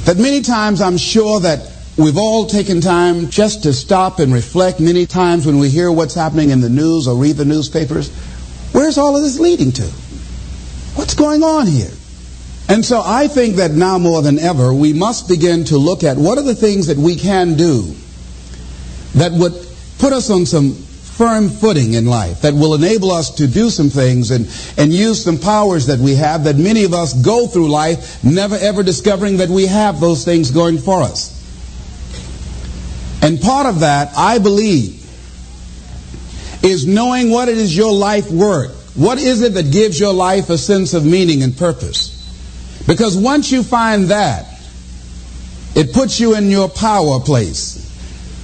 Speaker 23: that many times I'm sure that we've all taken time just to stop and reflect many times when we hear what's happening in the news or read the newspapers. Where's all of this leading to? What's going on here? And so I think that now more than ever, we must begin to look at what are the things that we can do that would put us on some firm footing in life, that will enable us to do some things and, and use some powers that we have that many of us go through life never ever discovering that we have those things going for us. And part of that, I believe, is knowing what it is your life worth. What is it that gives your life a sense of meaning and purpose? Because once you find that, it puts you in your power place.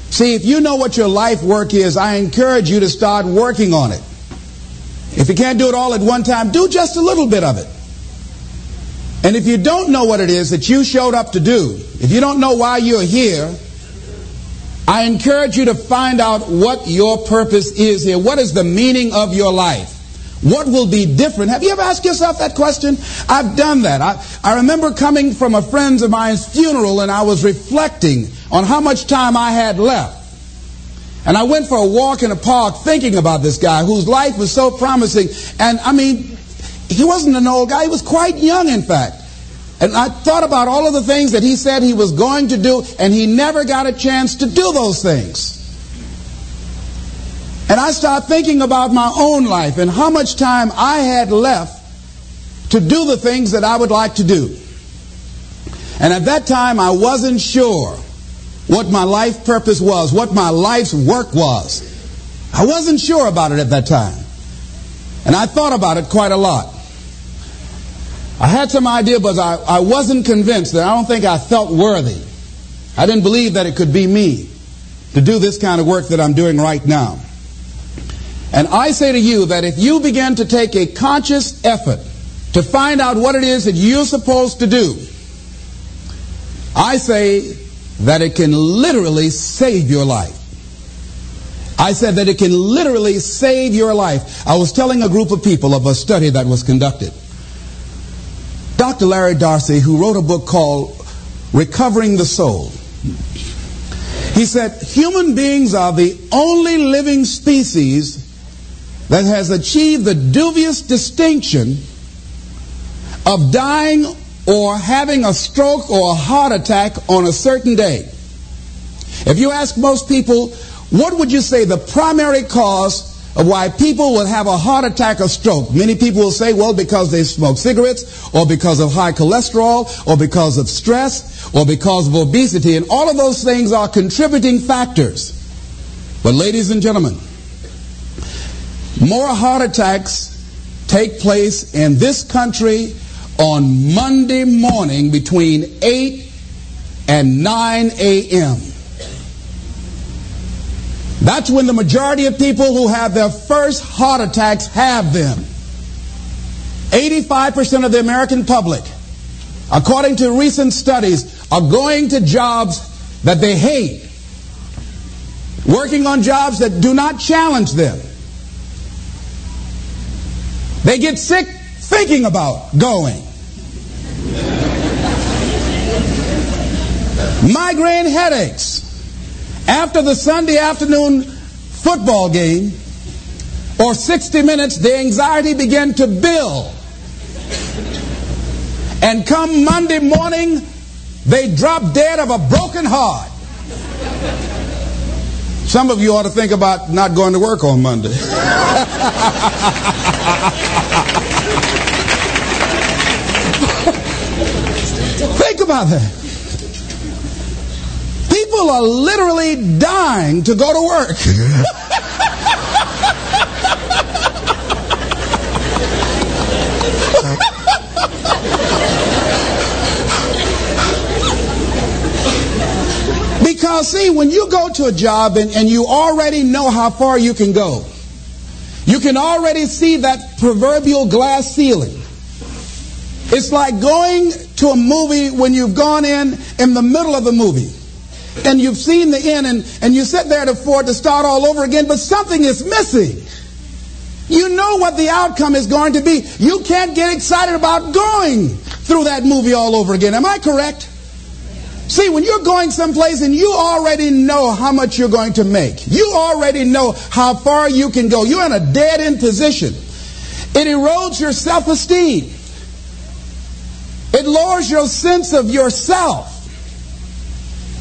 Speaker 23: See, if you know what your life work is, I encourage you to start working on it. If you can't do it all at one time, do just a little bit of it. And if you don't know what it is that you showed up to do, if you don't know why you're here, I encourage you to find out what your purpose is here. What is the meaning of your life? What will be different? Have you ever asked yourself that question? I've done that. I, I remember coming from a friend of mine's funeral and I was reflecting on how much time I had left. And I went for a walk in a park thinking about this guy whose life was so promising. And I mean, he wasn't an old guy, he was quite young, in fact. And I thought about all of the things that he said he was going to do, and he never got a chance to do those things. And I started thinking about my own life and how much time I had left to do the things that I would like to do. And at that time, I wasn't sure what my life purpose was, what my life's work was. I wasn't sure about it at that time. And I thought about it quite a lot. I had some idea, but I, I wasn't convinced that I don't think I felt worthy. I didn't believe that it could be me to do this kind of work that I'm doing right now. And I say to you that if you begin to take a conscious effort to find out what it is that you're supposed to do, I say that it can literally save your life. I said that it can literally save your life. I was telling a group of people of a study that was conducted. Dr. Larry Dossey, who wrote a book called Recovering the Soul, he said, human beings are the only living species that has achieved the dubious distinction of dying or having a stroke or a heart attack on a certain day. If you ask most people, what would you say the primary cause of why people will have a heart attack or stroke? Many people will say, well, because they smoke cigarettes, or because of high cholesterol, or because of stress, or because of obesity, and all of those things are contributing factors. But ladies and gentlemen, more heart attacks take place in this country on Monday morning between 8 and 9 a.m. That's when the majority of people who have their first heart attacks have them. 85% of the American public, according to recent studies, are going to jobs that they hate, working on jobs that do not challenge them. They get sick thinking about going. Migraine headaches after the Sunday afternoon football game or 60 minutes, the anxiety began to build. And come Monday morning, they drop dead of a broken heart. Some of you ought to think about not going to work on Monday. Think about that. People are literally dying to go to work. because, see, when you go to a job and, and you already know how far you can go, can already see that proverbial glass ceiling. It's like going to a movie when you've gone in in the middle of the movie and you've seen the end and, and you sit there to, for it to start all over again, but something is missing. You know what the outcome is going to be. You can't get excited about going through that movie all over again. Am I correct? See, when you're going someplace and you already know how much you're going to make, you already know how far you can go, you're in a dead end position. It erodes your self esteem, it lowers your sense of yourself,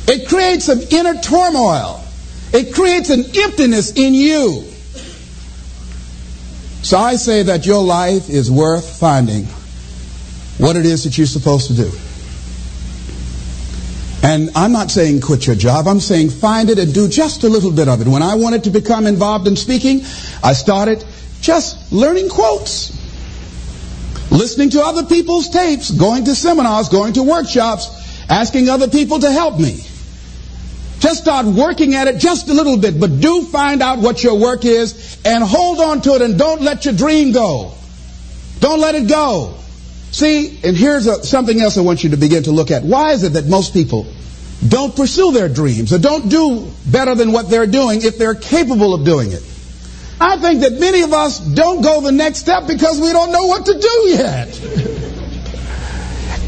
Speaker 23: it creates an inner turmoil, it creates an emptiness in you. So I say that your life is worth finding what it is that you're supposed to do. And I'm not saying quit your job. I'm saying find it and do just a little bit of it. When I wanted to become involved in speaking, I started just learning quotes, listening to other people's tapes, going to seminars, going to workshops, asking other people to help me. Just start working at it just a little bit, but do find out what your work is and hold on to it and don't let your dream go. Don't let it go. See, and here's a, something else I want you to begin to look at. Why is it that most people don't pursue their dreams or don't do better than what they're doing if they're capable of doing it? I think that many of us don't go the next step because we don't know what to do yet.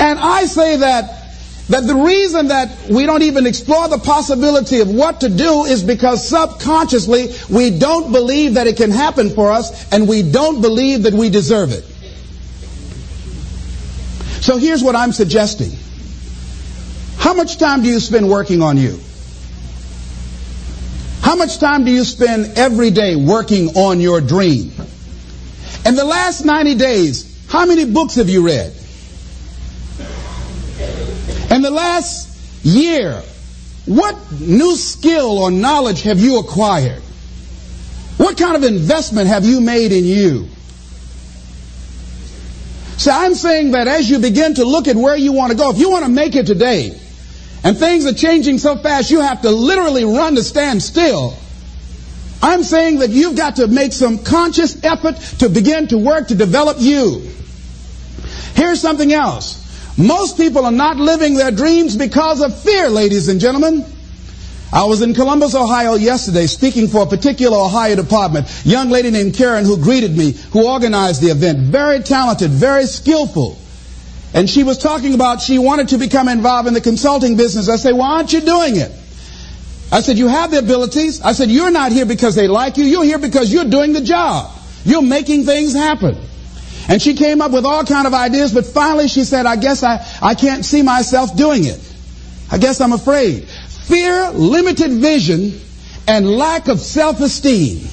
Speaker 23: and I say that that the reason that we don't even explore the possibility of what to do is because subconsciously we don't believe that it can happen for us and we don't believe that we deserve it. So here's what I'm suggesting. How much time do you spend working on you? How much time do you spend every day working on your dream? In the last 90 days, how many books have you read? In the last year, what new skill or knowledge have you acquired? What kind of investment have you made in you? So I'm saying that as you begin to look at where you want to go, if you want to make it today, and things are changing so fast you have to literally run to stand still. I'm saying that you've got to make some conscious effort to begin to work to develop you. Here's something else. Most people are not living their dreams because of fear, ladies and gentlemen. I was in Columbus, Ohio yesterday speaking for a particular Ohio department. Young lady named Karen who greeted me, who organized the event. Very talented, very skillful. And she was talking about she wanted to become involved in the consulting business. I said, why aren't you doing it? I said, you have the abilities. I said, you're not here because they like you. You're here because you're doing the job. You're making things happen. And she came up with all kind of ideas, but finally she said, I guess I, I can't see myself doing it. I guess I'm afraid. Fear, limited vision, and lack of self-esteem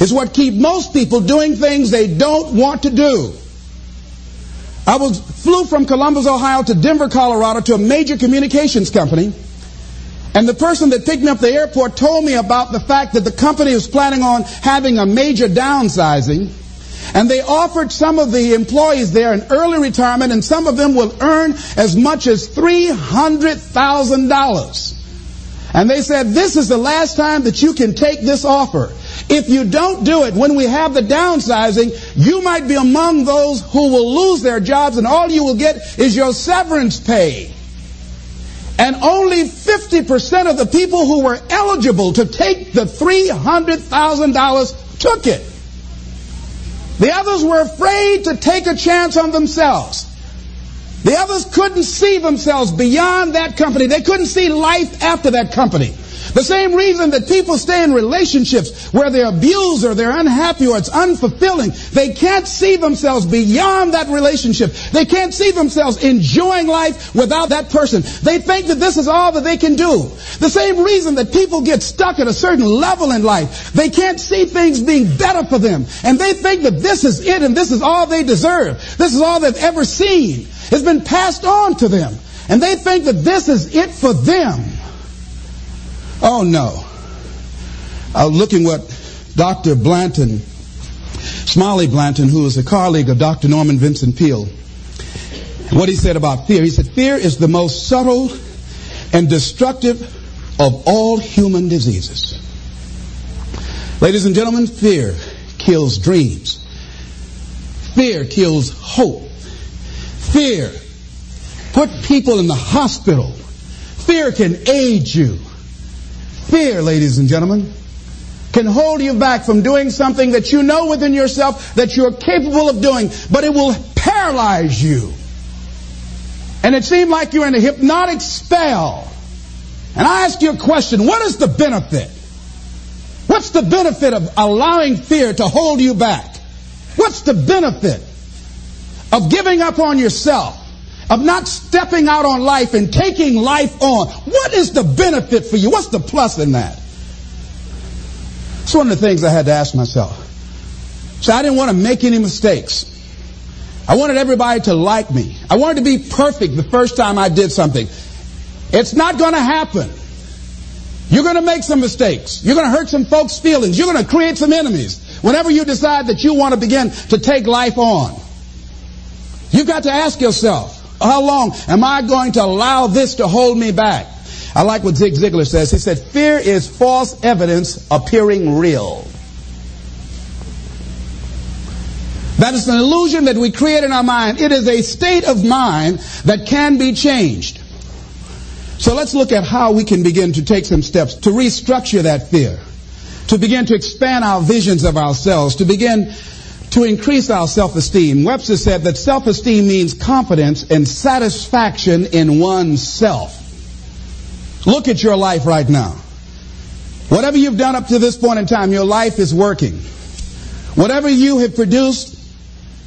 Speaker 23: is what keep most people doing things they don't want to do. I was flew from Columbus, Ohio to Denver, Colorado to a major communications company. And the person that picked me up at the airport told me about the fact that the company was planning on having a major downsizing. And they offered some of the employees there an early retirement, and some of them will earn as much as $300,000. And they said, This is the last time that you can take this offer. If you don't do it when we have the downsizing, you might be among those who will lose their jobs, and all you will get is your severance pay. And only 50% of the people who were eligible to take the $300,000 took it. The others were afraid to take a chance on themselves. The others couldn't see themselves beyond that company. They couldn't see life after that company. The same reason that people stay in relationships where they're abused or they're unhappy or it's unfulfilling. They can't see themselves beyond that relationship. They can't see themselves enjoying life without that person. They think that this is all that they can do. The same reason that people get stuck at a certain level in life. They can't see things being better for them. And they think that this is it and this is all they deserve. This is all they've ever seen. It's been passed on to them. And they think that this is it for them. Oh no. I was looking what Dr. Blanton, Smiley Blanton, who is a colleague of Dr. Norman Vincent Peale, what he said about fear. He said, Fear is the most subtle and destructive of all human diseases. Ladies and gentlemen, fear kills dreams. Fear kills hope. Fear put people in the hospital. Fear can age you. Fear, ladies and gentlemen, can hold you back from doing something that you know within yourself that you're capable of doing, but it will paralyze you. and it seemed like you're in a hypnotic spell. And I ask you a question what is the benefit? What's the benefit of allowing fear to hold you back? What's the benefit of giving up on yourself? Of not stepping out on life and taking life on? What is the benefit for you? What's the plus in that? It's one of the things I had to ask myself. So I didn't want to make any mistakes. I wanted everybody to like me. I wanted to be perfect the first time I did something. It's not going to happen. You're going to make some mistakes. You're going to hurt some folks' feelings. You're going to create some enemies whenever you decide that you want to begin to take life on. You've got to ask yourself, how long am I going to allow this to hold me back? I like what Zig Ziglar says. He said, fear is false evidence appearing real. That is an illusion that we create in our mind. It is a state of mind that can be changed. So let's look at how we can begin to take some steps to restructure that fear, to begin to expand our visions of ourselves, to begin to increase our self-esteem. Webster said that self-esteem means confidence and satisfaction in oneself. Look at your life right now. Whatever you've done up to this point in time, your life is working. Whatever you have produced,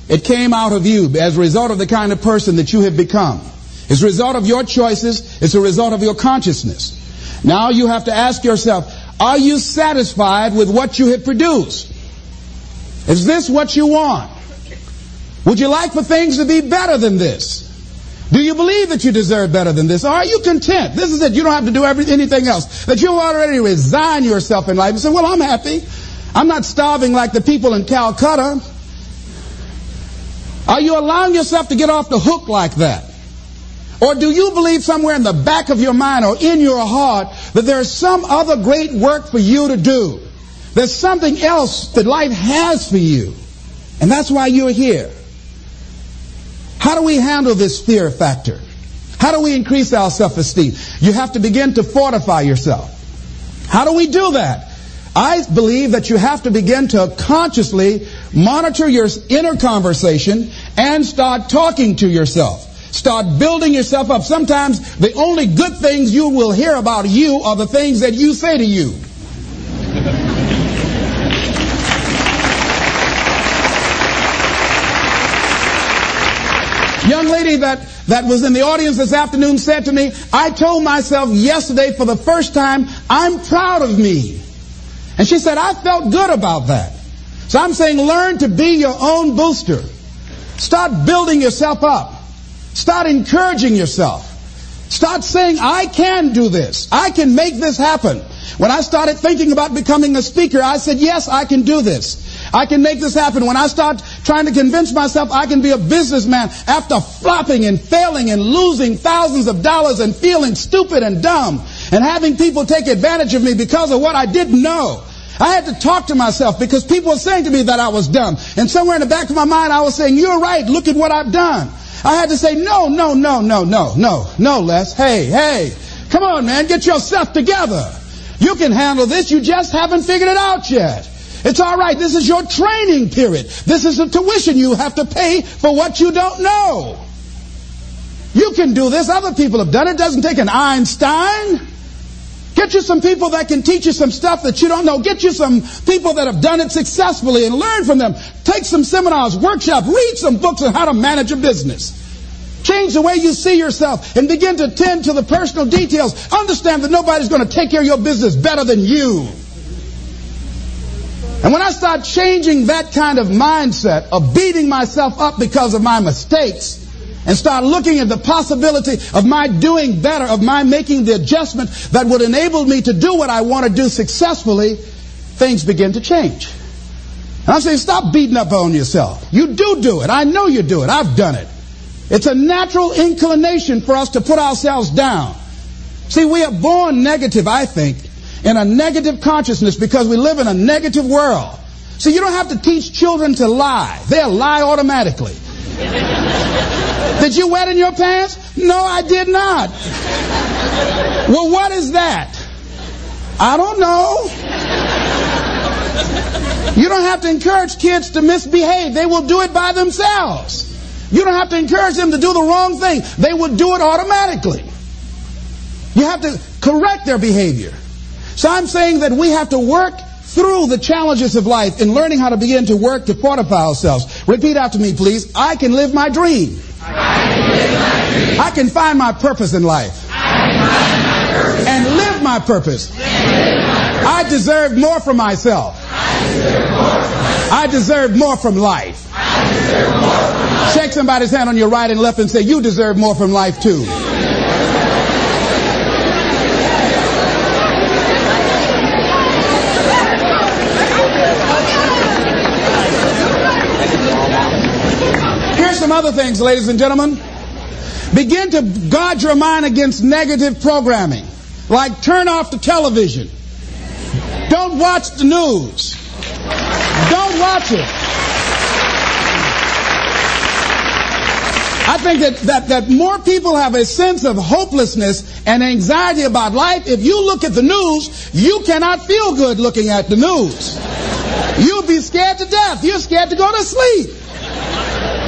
Speaker 23: it came out of you as a result of the kind of person that you have become. It's a result of your choices. It's a result of your consciousness. Now you have to ask yourself, are you satisfied with what you have produced? Is this what you want? Would you like for things to be better than this? Do you believe that you deserve better than this? Are you content? This is it. You don't have to do every, anything else. That you already resign yourself in life and say, well, I'm happy. I'm not starving like the people in Calcutta. Are you allowing yourself to get off the hook like that? Or do you believe somewhere in the back of your mind or in your heart that there's some other great work for you to do? There's something else that life has for you. And that's why you're here. How do we handle this fear factor? How do we increase our self-esteem? You have to begin to fortify yourself. How do we do that? I believe that you have to begin to consciously monitor your inner conversation and start talking to yourself. Start building yourself up. Sometimes the only good things you will hear about you are the things that you say to you. Young lady that, that was in the audience this afternoon said to me, I told myself yesterday for the first time, I'm proud of me. And she said, I felt good about that. So I'm saying learn to be your own booster. Start building yourself up. Start encouraging yourself. Start saying, I can do this. I can make this happen. When I started thinking about becoming a speaker, I said, yes, I can do this. I can make this happen. When I start trying to convince myself I can be a businessman after flopping and failing and losing thousands of dollars and feeling stupid and dumb and having people take advantage of me because of what I didn't know. I had to talk to myself because people were saying to me that I was dumb. And somewhere in the back of my mind, I was saying, you're right. Look at what I've done. I had to say, no, no, no, no, no, no, no, Les. Hey, hey, come on, man. Get yourself together. You can handle this. You just haven't figured it out yet. It's all right. This is your training period. This is the tuition you have to pay for what you don't know. You can do this. Other people have done it. Doesn't take an Einstein. Get you some people that can teach you some stuff that you don't know. Get you some people that have done it successfully and learn from them. Take some seminars, workshops, read some books on how to manage a business. Change the way you see yourself and begin to tend to the personal details. Understand that nobody's going to take care of your business better than you. And when I start changing that kind of mindset of beating myself up because of my mistakes and start looking at the possibility of my doing better, of my making the adjustment that would enable me to do what I want to do successfully, things begin to change. And I'm saying stop beating up on yourself. You do do it. I know you do it. I've done it. It's a natural inclination for us to put ourselves down. See, we are born negative, I think, in a negative consciousness because we live in a negative world. See, you don't have to teach children to lie. They'll lie automatically. did you wet in your pants? No, I did not. well, what is that? I don't know. You don't have to encourage kids to misbehave. They will do it by themselves. You don't have to encourage them to do the wrong thing. They will do it automatically. You have to correct their behavior. So I'm saying that we have to work through the challenges of life in learning how to begin to work to fortify ourselves. Repeat after me, please. I can live my dream. I can find my purpose in life. And live my purpose. I deserve more from myself. I deserve more from life. Shake somebody's hand on your right and left and say, You deserve more from life too. Here's some other things, ladies and gentlemen. Begin to guard your mind against negative programming, like turn off the television. Don't watch the news. Don't watch it. I think that, that, that more people have a sense of hopelessness and anxiety about life. If you look at the news, you cannot feel good looking at the news. You'll be scared to death. You're scared to go to sleep.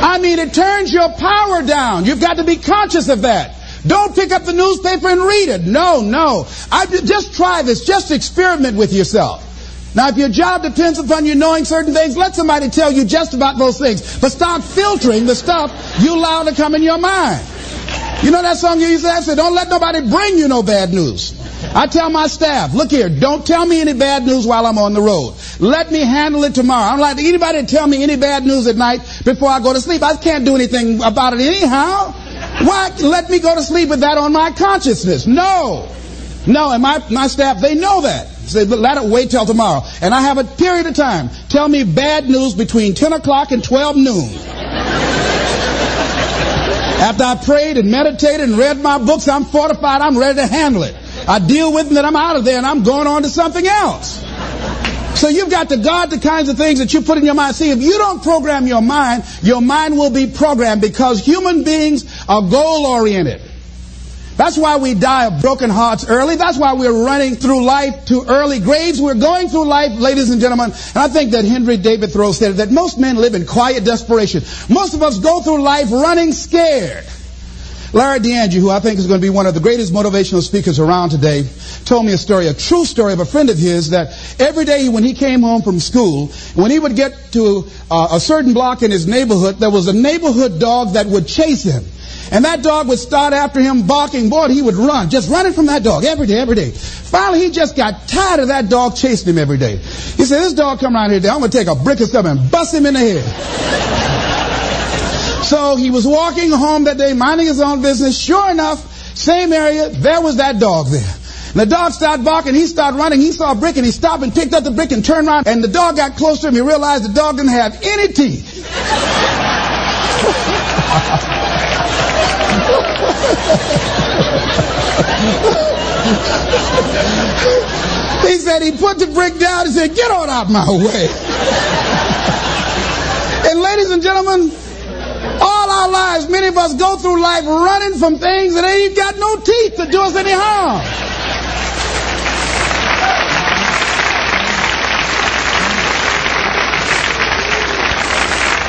Speaker 23: I mean, it turns your power down. You've got to be conscious of that. Don't pick up the newspaper and read it. No, no. I, just try this. Just experiment with yourself. Now, if your job depends upon you knowing certain things, let somebody tell you just about those things. But start filtering the stuff you allow to come in your mind. You know that song you used to have? Say, don't let nobody bring you no bad news. I tell my staff, look here, don't tell me any bad news while I'm on the road. Let me handle it tomorrow. I don't like anybody to tell me any bad news at night before I go to sleep. I can't do anything about it anyhow. Why let me go to sleep with that on my consciousness? No. No, and my, my staff, they know that. Say, let it wait till tomorrow. And I have a period of time. Tell me bad news between 10 o'clock and 12 noon. After I prayed and meditated and read my books, I'm fortified, I'm ready to handle it. I deal with them, then I'm out of there and I'm going on to something else. So you've got to guard the kinds of things that you put in your mind. See, if you don't program your mind, your mind will be programmed because human beings are goal oriented. That's why we die of broken hearts early. That's why we're running through life to early graves. We're going through life, ladies and gentlemen. And I think that Henry David Thoreau said that most men live in quiet desperation. Most of us go through life running scared. Larry DeAngie, who I think is going to be one of the greatest motivational speakers around today, told me a story, a true story of a friend of his that every day when he came home from school, when he would get to uh, a certain block in his neighborhood, there was a neighborhood dog that would chase him. And that dog would start after him barking. Boy, he would run, just running from that dog every day, every day. Finally, he just got tired of that dog chasing him every day. He said, this dog come around here today, I'm going to take a brick or something and bust him in the head. So he was walking home that day, minding his own business. Sure enough, same area, there was that dog there. And the dog started barking. He started running. He saw a brick and he stopped and picked up the brick and turned around. And the dog got close to him. He realized the dog didn't have any teeth. he said he put the brick down and said, Get on out my way. and ladies and gentlemen, all our lives, many of us go through life running from things that ain't got no teeth to do us any harm.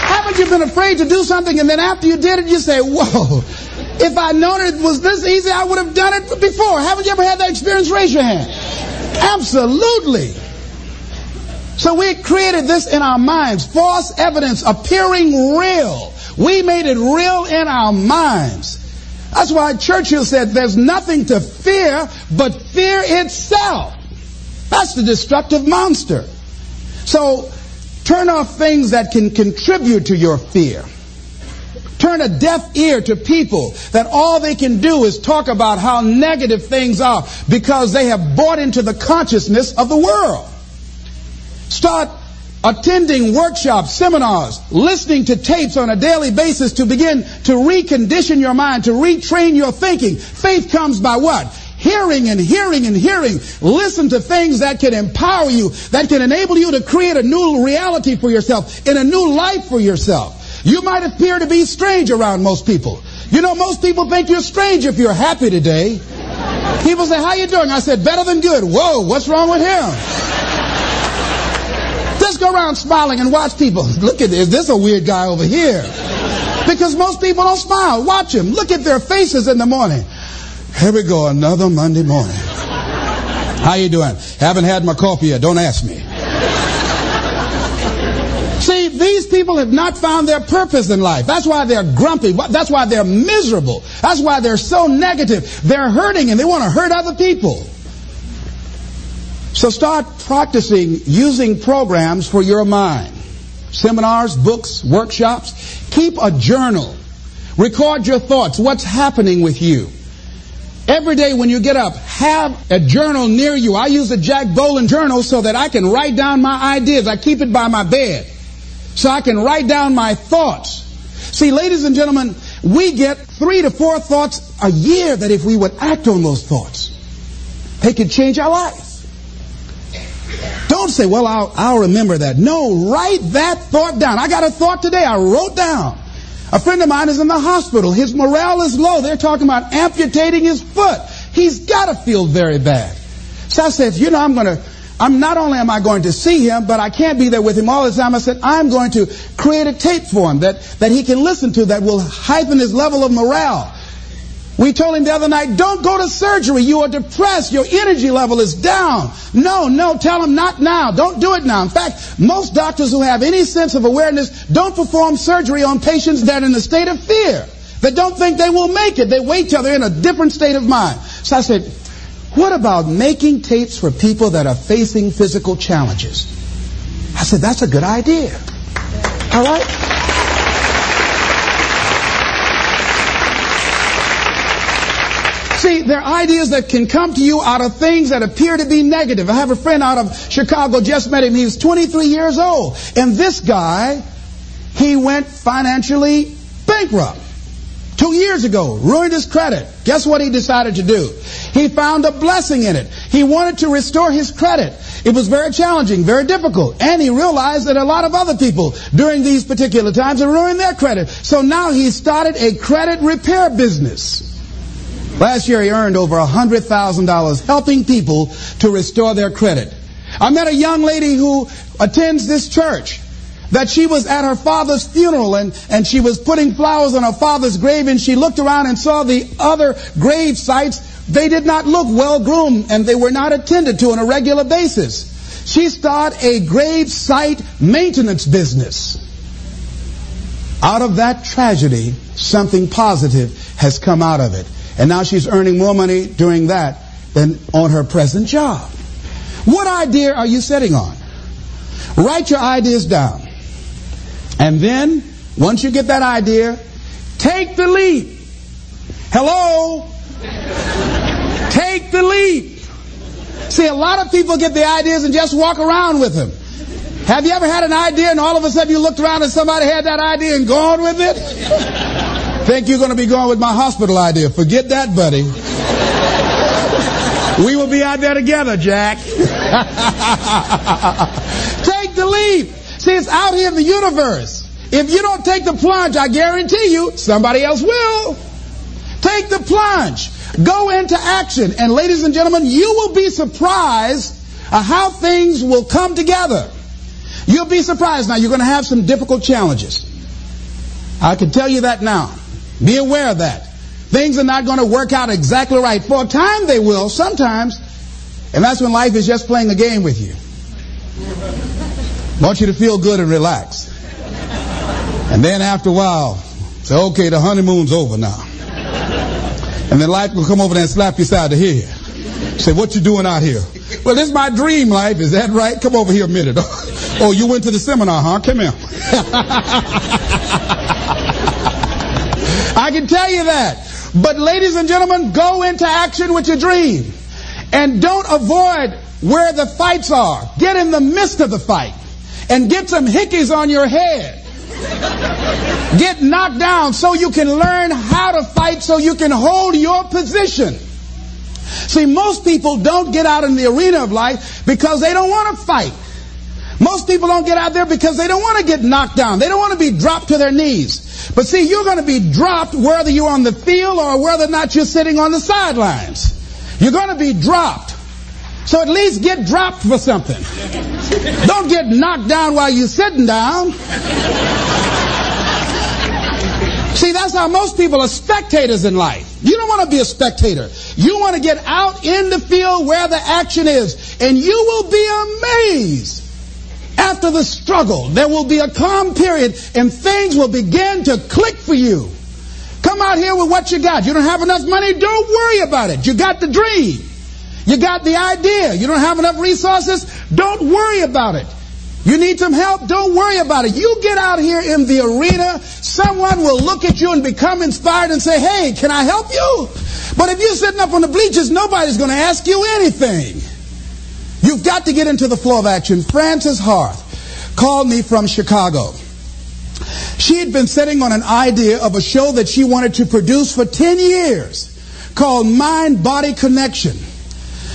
Speaker 23: Haven't you been afraid to do something and then after you did it, you say, whoa, if I'd known it was this easy, I would have done it before. Haven't you ever had that experience? Raise your hand. Absolutely. So we created this in our minds, false evidence appearing real. We made it real in our minds. That's why Churchill said there's nothing to fear but fear itself. That's the destructive monster. So turn off things that can contribute to your fear. Turn a deaf ear to people that all they can do is talk about how negative things are because they have bought into the consciousness of the world. Start attending workshops, seminars, listening to tapes on a daily basis to begin to recondition your mind, to retrain your thinking. Faith comes by what? Hearing and hearing and hearing. Listen to things that can empower you, that can enable you to create a new reality for yourself, in a new life for yourself. You might appear to be strange around most people. You know, most people think you're strange if you're happy today. People say, how you doing? I said, better than good. Whoa, what's wrong with him? Just go around smiling and watch people. Look at this. This is a weird guy over here. Because most people don't smile. Watch them. Look at their faces in the morning. Here we go, another Monday morning. How you doing? Haven't had my coffee yet. Don't ask me. See, these people have not found their purpose in life. That's why they're grumpy. That's why they're miserable. That's why they're so negative. They're hurting and they want to hurt other people. So start practicing using programs for your mind. Seminars, books, workshops. Keep a journal. Record your thoughts. What's happening with you? Every day when you get up, have a journal near you. I use a Jack Boland journal so that I can write down my ideas. I keep it by my bed so I can write down my thoughts. See, ladies and gentlemen, we get three to four thoughts a year that if we would act on those thoughts, they could change our lives. Don't say, well, I'll, I'll remember that. No, write that thought down. I got a thought today I wrote down. A friend of mine is in the hospital. His morale is low. They're talking about amputating his foot. He's got to feel very bad. So I said, you know, I'm going to, I'm not only am I going to see him, but I can't be there with him all the time. I said, I'm going to create a tape for him that, that he can listen to that will heighten his level of morale. We told him the other night, don't go to surgery. You are depressed. Your energy level is down. No, no, tell him not now. Don't do it now. In fact, most doctors who have any sense of awareness don't perform surgery on patients that are in a state of fear, that don't think they will make it. They wait till they're in a different state of mind. So I said, what about making tapes for people that are facing physical challenges? I said, that's a good idea. All right? See, there are ideas that can come to you out of things that appear to be negative. I have a friend out of Chicago, just met him. He was 23 years old. And this guy, he went financially bankrupt. Two years ago, ruined his credit. Guess what he decided to do? He found a blessing in it. He wanted to restore his credit. It was very challenging, very difficult. And he realized that a lot of other people during these particular times have ruined their credit. So now he started a credit repair business. Last year he earned over $100,000 helping people to restore their credit. I met a young lady who attends this church that she was at her father's funeral and, and she was putting flowers on her father's grave and she looked around and saw the other grave sites. They did not look well groomed and they were not attended to on a regular basis. She started a grave site maintenance business. Out of that tragedy, something positive has come out of it. And now she's earning more money doing that than on her present job. What idea are you sitting on? Write your ideas down. And then, once you get that idea, take the leap. Hello? take the leap. See, a lot of people get the ideas and just walk around with them. Have you ever had an idea and all of a sudden you looked around and somebody had that idea and gone with it? Think you're going to be going with my hospital idea. Forget that, buddy. we will be out there together, Jack. take the leap. See, it's out here in the universe. If you don't take the plunge, I guarantee you, somebody else will. Take the plunge. Go into action. And ladies and gentlemen, you will be surprised at how things will come together. You'll be surprised. Now, you're going to have some difficult challenges. I can tell you that now. Be aware of that. Things are not going to work out exactly right. For a time they will, sometimes. And that's when life is just playing a game with you. Want you to feel good and relax. And then after a while, say, okay, the honeymoon's over now. And then life will come over there and slap you side of the head. Say, what you doing out here? Well, this is my dream life. Is that right? Come over here a minute. oh, you went to the seminar, huh? Come here. I can tell you that. But ladies and gentlemen, go into action with your dream. And don't avoid where the fights are. Get in the midst of the fight. And get some hickeys on your head. Get knocked down so you can learn how to fight so you can hold your position. See, most people don't get out in the arena of life because they don't want to fight. Most people don't get out there because they don't want to get knocked down. They don't want to be dropped to their knees. But see, you're going to be dropped whether you're on the field or whether or not you're sitting on the sidelines. You're going to be dropped. So at least get dropped for something. Don't get knocked down while you're sitting down. See, that's how most people are spectators in life. You don't want to be a spectator. You want to get out in the field where the action is, and you will be amazed. After the struggle, there will be a calm period, and things will begin to click for you. Come out here with what you got. You don't have enough money? Don't worry about it. You got the dream. You got the idea. You don't have enough resources? Don't worry about it. You need some help? Don't worry about it. You get out here in the arena, someone will look at you and become inspired and say, hey, can I help you? But if you're sitting up on the bleachers, nobody's going to ask you anything. You've got to get into the flow of action. Frances Harth called me from Chicago. She had been sitting on an idea of a show that she wanted to produce for 10 years called Mind Body Connection.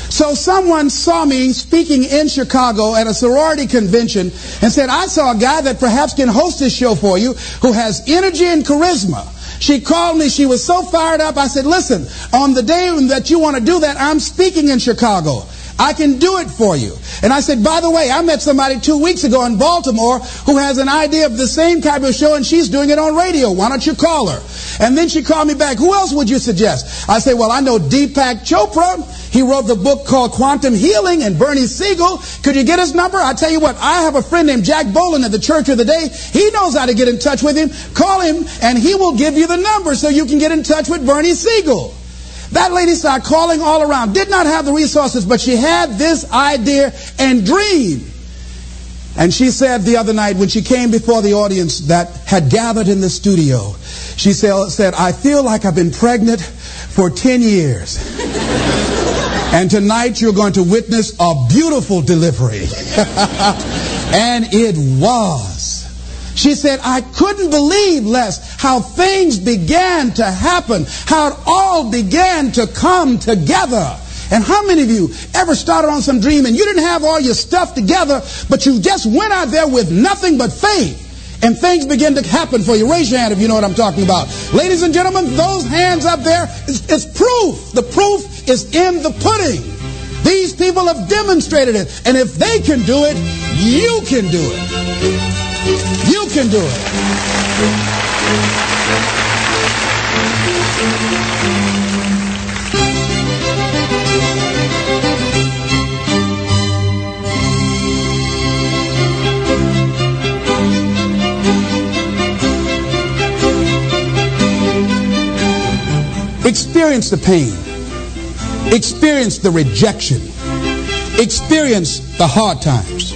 Speaker 23: So someone saw me speaking in Chicago at a sorority convention and said, I saw a guy that perhaps can host this show for you who has energy and charisma. She called me. She was so fired up. I said, listen, on the day that you want to do that, I'm speaking in Chicago. I can do it for you. And I said, by the way, I met somebody two weeks ago in Baltimore who has an idea of the same type of show and she's doing it on radio. Why don't you call her? And then she called me back. Who else would you suggest? I said, well, I know Deepak Chopra. He wrote the book called Quantum Healing and Bernie Siegel. Could you get his number? I tell you what, I have a friend named Jack Boland at the Church of Today. He knows how to get in touch with him. Call him and he will give you the number so you can get in touch with Bernie Siegel. That lady started calling all around. Did not have the resources, but she had this idea and dream. And she said the other night when she came before the audience that had gathered in the studio, she said, I feel like I've been pregnant for 10 years. and tonight you're going to witness a beautiful delivery. and it was. She said, I couldn't believe, Les, how things began to happen, how it all began to come together. And how many of you ever started on some dream and you didn't have all your stuff together, but you just went out there with nothing but faith? And things begin to happen for you. Raise your hand if you know what I'm talking about. Ladies and gentlemen, those hands up there is, is proof. The proof is in the pudding. These people have demonstrated it. And if they can do it, you can do it. You can do it. Experience the pain. Experience the rejection. Experience the hard times.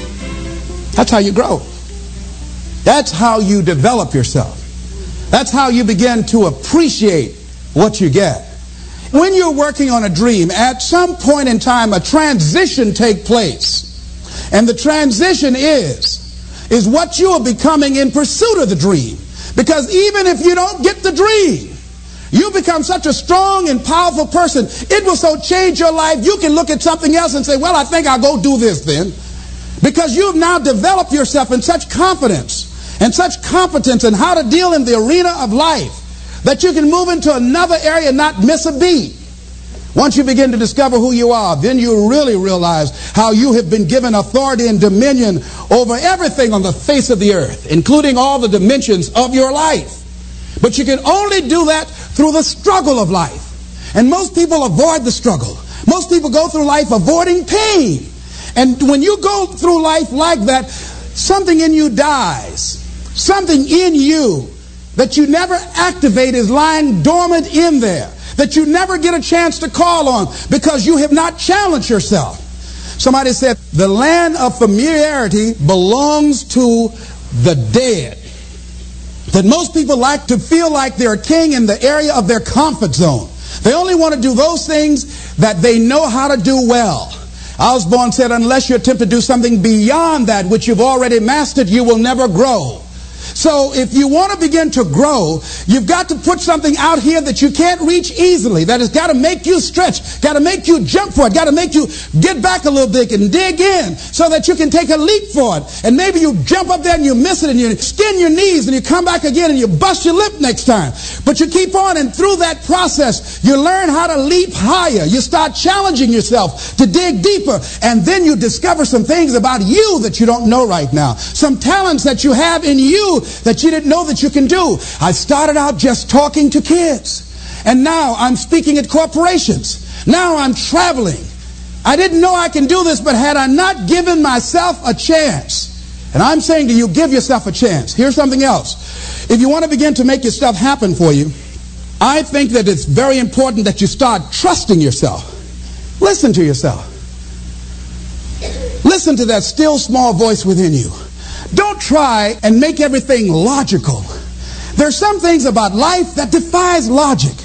Speaker 23: That's how you grow. That's how you develop yourself. That's how you begin to appreciate what you get. When you're working on a dream, at some point in time, a transition take place. And the transition is, is what you are becoming in pursuit of the dream. Because even if you don't get the dream, you become such a strong and powerful person. It will so change your life. You can look at something else and say, well, I think I'll go do this then. Because you've now developed yourself in such confidence and such competence in how to deal in the arena of life that you can move into another area and not miss a beat. Once you begin to discover who you are, then you really realize how you have been given authority and dominion over everything on the face of the earth, including all the dimensions of your life. But you can only do that through the struggle of life. And most people avoid the struggle. Most people go through life avoiding pain. And when you go through life like that, something in you dies. Something in you that you never activate is lying dormant in there. That you never get a chance to call on because you have not challenged yourself. Somebody said, the land of familiarity belongs to the dead that most people like to feel like they're a king in the area of their comfort zone. They only want to do those things that they know how to do well. Osborne said, unless you attempt to do something beyond that which you've already mastered, you will never grow. So if you want to begin to grow, you've got to put something out here that you can't reach easily, that has got to make you stretch, got to make you jump for it, got to make you get back a little bit and dig in so that you can take a leap for it. And maybe you jump up there and you miss it and you skin your knees and you come back again and you bust your lip next time. But you keep on and through that process, you learn how to leap higher. You start challenging yourself to dig deeper and then you discover some things about you that you don't know right now. Some talents that you have in you that you didn't know that you can do. I started out just talking to kids. And now I'm speaking at corporations. Now I'm traveling. I didn't know I can do this, but had I not given myself a chance, and I'm saying to you, give yourself a chance. Here's something else. If you want to begin to make your stuff happen for you, I think that it's very important that you start trusting yourself. Listen to yourself. Listen to that still small voice within you. Don't try and make everything logical. There's some things about life that defies logic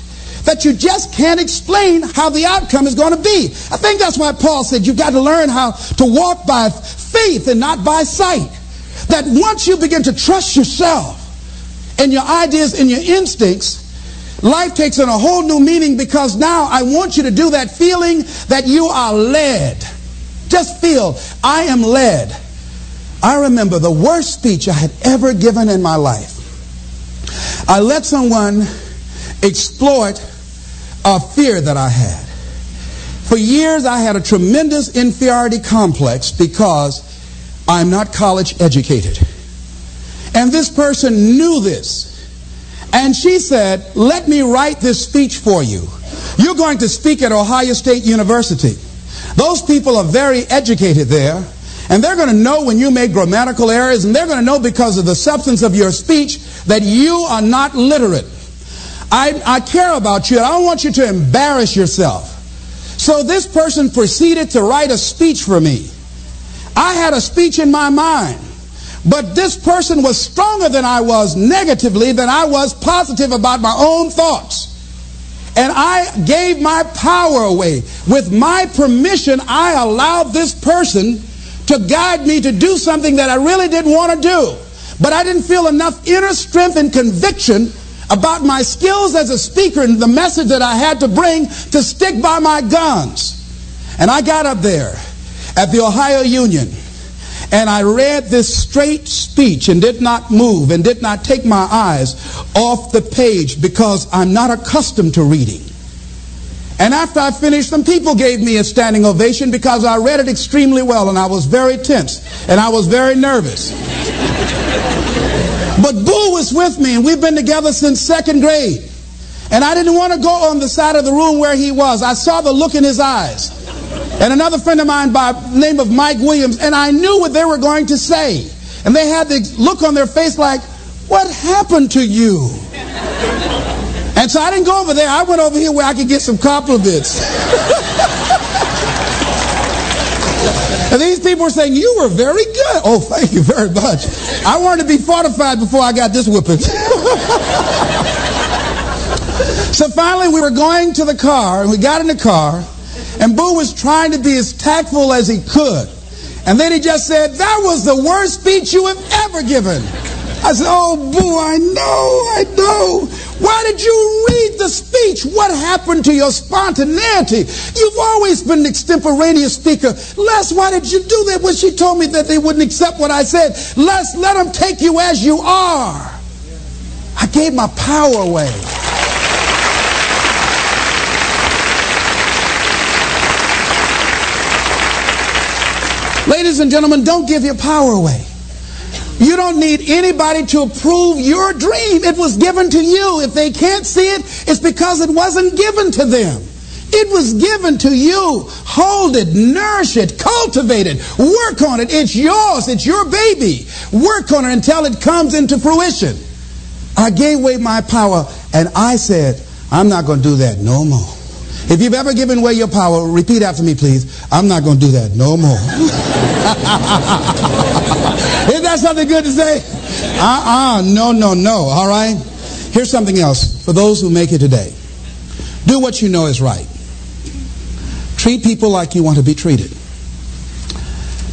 Speaker 23: that you just can't explain how the outcome is going to be. I think that's why Paul said you've got to learn how to walk by faith and not by sight. That once you begin to trust yourself and your ideas and your instincts, life takes on a whole new meaning because now I want you to do that feeling that you are led. Just feel, I am led. I remember the worst speech I had ever given in my life. I let someone exploit a fear that I had. For years, I had a tremendous inferiority complex because I'm not college educated. And this person knew this. And she said, Let me write this speech for you. You're going to speak at Ohio State University. Those people are very educated there. And they're going to know when you make grammatical errors, and they're going to know because of the substance of your speech that you are not literate. I, I care about you, and I don't want you to embarrass yourself. So this person proceeded to write a speech for me. I had a speech in my mind, but this person was stronger than I was negatively than I was positive about my own thoughts. And I gave my power away. With my permission, I allowed this person to guide me to do something that I really didn't want to do. But I didn't feel enough inner strength and conviction about my skills as a speaker and the message that I had to bring to stick by my guns. And I got up there at the Ohio Union and I read this straight speech and did not move and did not take my eyes off the page because I'm not accustomed to reading. And after I finished, some people gave me a standing ovation because I read it extremely well and I was very tense and I was very nervous. But Boo was with me, and we've been together since second grade. And I didn't want to go on the side of the room where he was. I saw the look in his eyes. And another friend of mine by the name of Mike Williams, and I knew what they were going to say. And they had the look on their face like, What happened to you? And so I didn't go over there. I went over here where I could get some compliments. And these people were saying, You were very good. Oh, thank you very much. I wanted to be fortified before I got this whipping. so finally, we were going to the car, and we got in the car, and Boo was trying to be as tactful as he could. And then he just said, That was the worst speech you have ever given. I said, Oh, Boo, I know, I know. Why did you read the speech? What happened to your spontaneity? You've always been an extemporaneous speaker. Les, why did you do that when she told me that they wouldn't accept what I said? Les, let them take you as you are. I gave my power away. Ladies and gentlemen, don't give your power away. You don't need anybody to approve your dream. It was given to you. If they can't see it, it's because it wasn't given to them. It was given to you. Hold it, nourish it, cultivate it, work on it. It's yours. It's your baby. Work on it until it comes into fruition. I gave away my power and I said, I'm not going to do that no more. If you've ever given away your power, repeat after me, please. I'm not going to do that no more. Isn't that something good to say? Uh-uh, no, no, no, all right? Here's something else for those who make it today. Do what you know is right. Treat people like you want to be treated.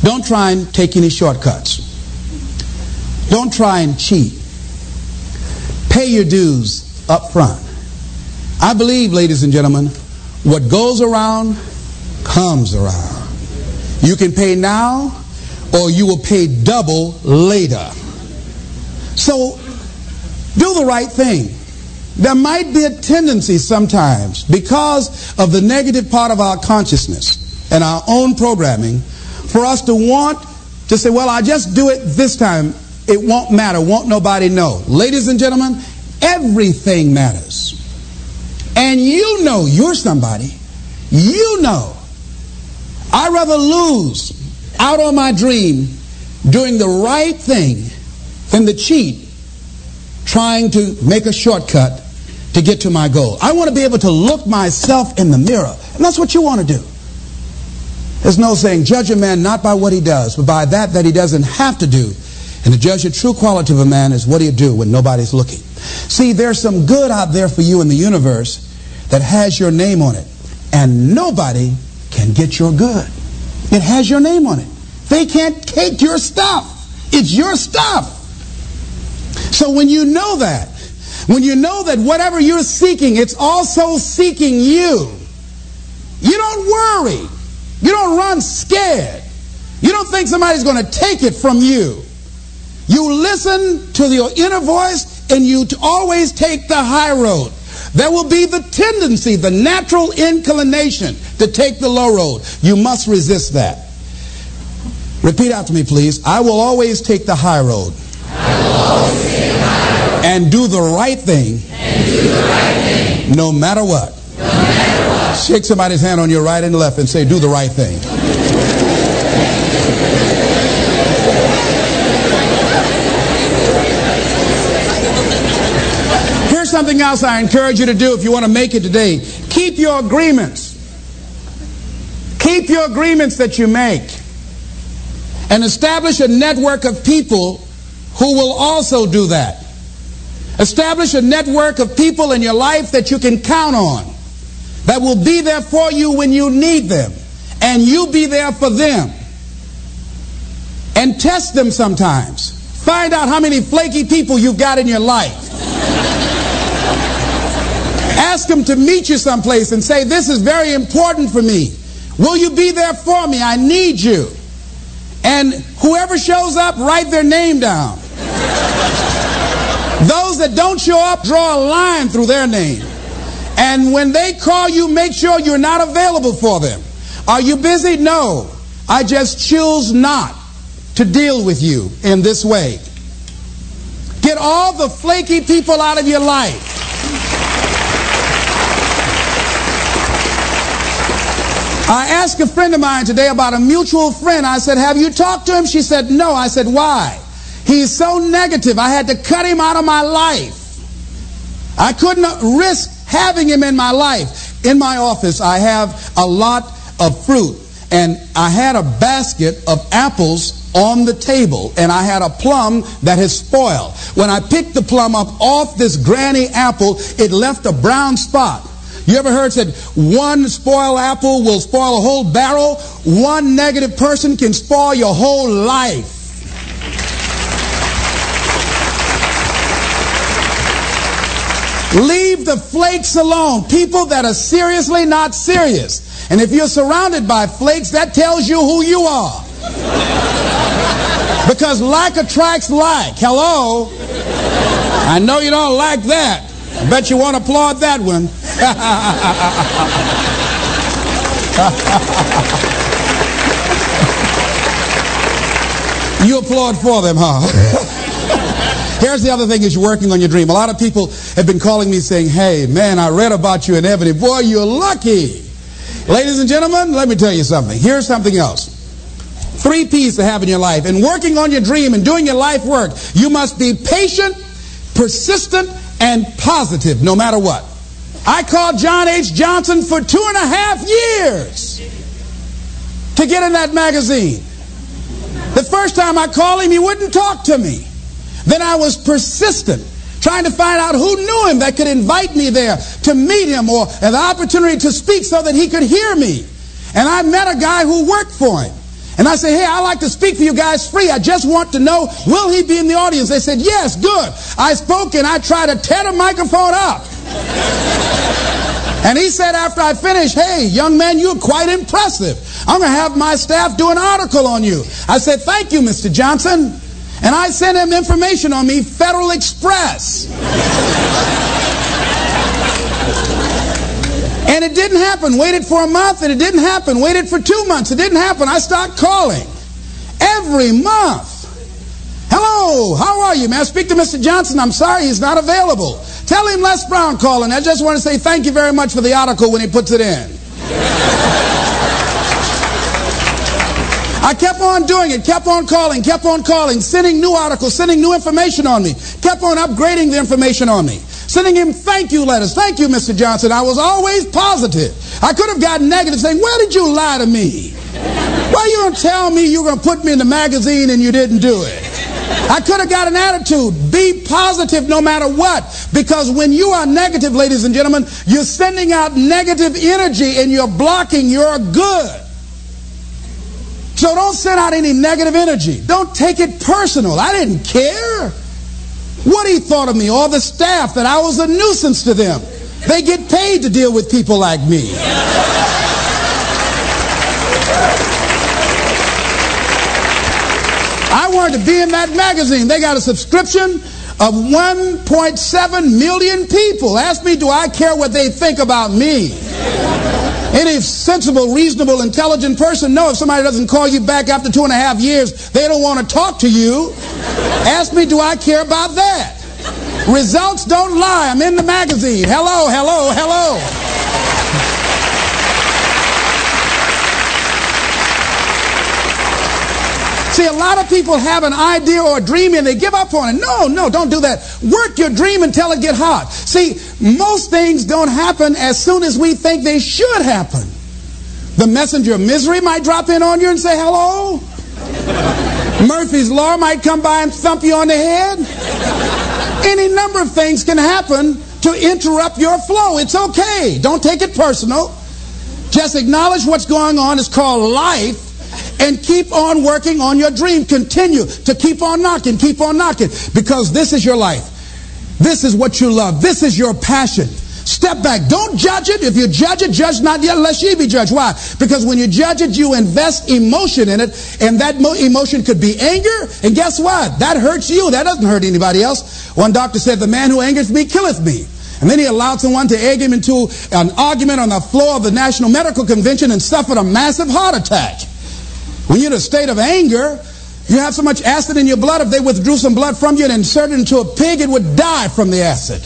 Speaker 23: Don't try and take any shortcuts. Don't try and cheat. Pay your dues up front. I believe, ladies and gentlemen, what goes around comes around. You can pay now or you will pay double later. So do the right thing. There might be a tendency sometimes because of the negative part of our consciousness and our own programming for us to want to say, well, I'll just do it this time. it won't matter. Won't nobody know. Ladies and gentlemen, everything matters. And you know you're somebody. You know. I'd rather lose out on my dream doing the right thing than the cheat trying to make a shortcut to get to my goal. I want to be able to look myself in the mirror. And that's what you want to do. There's no saying, judge a man not by what he does, but by that that he doesn't have to do. And to judge the true quality of a man is what do you do when nobody's looking. See, there's some good out there for you in the universe that has your name on it. And nobody can get your good. It has your name on it. They can't take your stuff. It's your stuff. So when you know that, when you know that whatever you're seeking, it's also seeking you, you don't worry. You don't run scared. You don't think somebody's going to take it from you. You listen to your inner voice and you always take the high road. There will be the tendency, the natural inclination to take the low road. You must resist that. Repeat after me, please. I will always take the high road. High road. And do the right thing. and do the right thing. No matter what. No matter what. Shake somebody's hand on your right and left and say, do the right thing. Something else I encourage you to do if you want to make it today. Keep your agreements. Keep your agreements that you make. And establish a network of people who will also do that. Establish a network of people in your life that you can count on, that will be there for you when you need them, and you be there for them. And test them sometimes. Find out how many flaky people you've got in your life. Ask them to meet you someplace and say, This is very important for me. Will you be there for me? I need you. And whoever shows up, write their name down. Those that don't show up, draw a line through their name. And when they call you, make sure you're not available for them. Are you busy? No. I just choose not to deal with you in this way. Get all the flaky people out of your life. I asked a friend of mine today about a mutual friend. I said, Have you talked to him? She said, No. I said, Why? He's so negative. I had to cut him out of my life. I couldn't risk having him in my life. In my office, I have a lot of fruit, and I had a basket of apples on the table, and I had a plum that had spoiled. When I picked the plum up off this granny apple, it left a brown spot. You ever heard said one spoiled apple will spoil a whole barrel? One negative person can spoil your whole life. Leave the flakes alone. People that are seriously not serious. And if you're surrounded by flakes, that tells you who you are. Because like attracts like. Hello? I know you don't like that. I bet you won't applaud that one. you applaud for them, huh? Here's the other thing is you're working on your dream. A lot of people have been calling me saying, hey, man, I read about you in Ebony. Boy, you're lucky. Ladies and gentlemen, let me tell you something. Here's something else. Three P's to have in your life. In working on your dream and doing your life work, you must be patient, persistent, and positive no matter what. I called John H. Johnson for two and a half years to get in that magazine. The first time I called him, he wouldn't talk to me. Then I was persistent, trying to find out who knew him that could invite me there to meet him or an opportunity to speak so that he could hear me. And I met a guy who worked for him. And I said, hey, I'd like to speak for you guys free. I just want to know, will he be in the audience? They said, yes, good. I spoke and I tried to tear the microphone up. and he said after I finished, hey, young man, you're quite impressive. I'm going to have my staff do an article on you. I said, thank you, Mr. Johnson. And I sent him information on me, Federal Express. And it didn't happen. Waited for a month and it didn't happen. Waited for two months. It didn't happen. I started calling every month. Hello, how are you, man? Speak to Mr. Johnson. I'm sorry he's not available. Tell him Les Brown calling. I just want to say thank you very much for the article when he puts it in. I kept on doing it, kept on calling, kept on calling, sending new articles, sending new information on me, kept on upgrading the information on me, sending him thank you letters. Thank you, Mr. Johnson. I was always positive. I could have gotten negative saying, Where did you lie to me? Why you don't tell me you're going to put me in the magazine and you didn't do it? I could have got an attitude. Be positive no matter what. Because when you are negative, ladies and gentlemen, you're sending out negative energy and you're blocking your good. So don't send out any negative energy. Don't take it personal. I didn't care. What he thought of me, all the staff, that I was a nuisance to them. They get paid to deal with people like me. I wanted to be in that magazine. They got a subscription of 1.7 million people. Ask me, do I care what they think about me? Any sensible, reasonable, intelligent person know if somebody doesn't call you back after two and a half years, they don't want to talk to you. Ask me, do I care about that? Results don't lie. I'm in the magazine. Hello, hello, hello. See, a lot of people have an idea or a dream and they give up on it. No, no, don't do that. Work your dream until it get hot. See, most things don't happen as soon as we think they should happen. The messenger of misery might drop in on you and say hello. Murphy's Law might come by and thump you on the head. Any number of things can happen to interrupt your flow. It's okay. Don't take it personal. Just acknowledge what's going on. It's called life and keep on working on your dream. Continue to keep on knocking, keep on knocking, because this is your life. This is what you love. This is your passion. Step back. Don't judge it. If you judge it, judge not yet, lest ye be judged. Why? Because when you judge it, you invest emotion in it, and that mo- emotion could be anger. And guess what? That hurts you. That doesn't hurt anybody else. One doctor said, "The man who angers me killeth me." And then he allowed someone to egg him into an argument on the floor of the National Medical Convention and suffered a massive heart attack. When you're in a state of anger, you have so much acid in your blood, if they withdrew some blood from you and inserted it into a pig, it would die from the acid.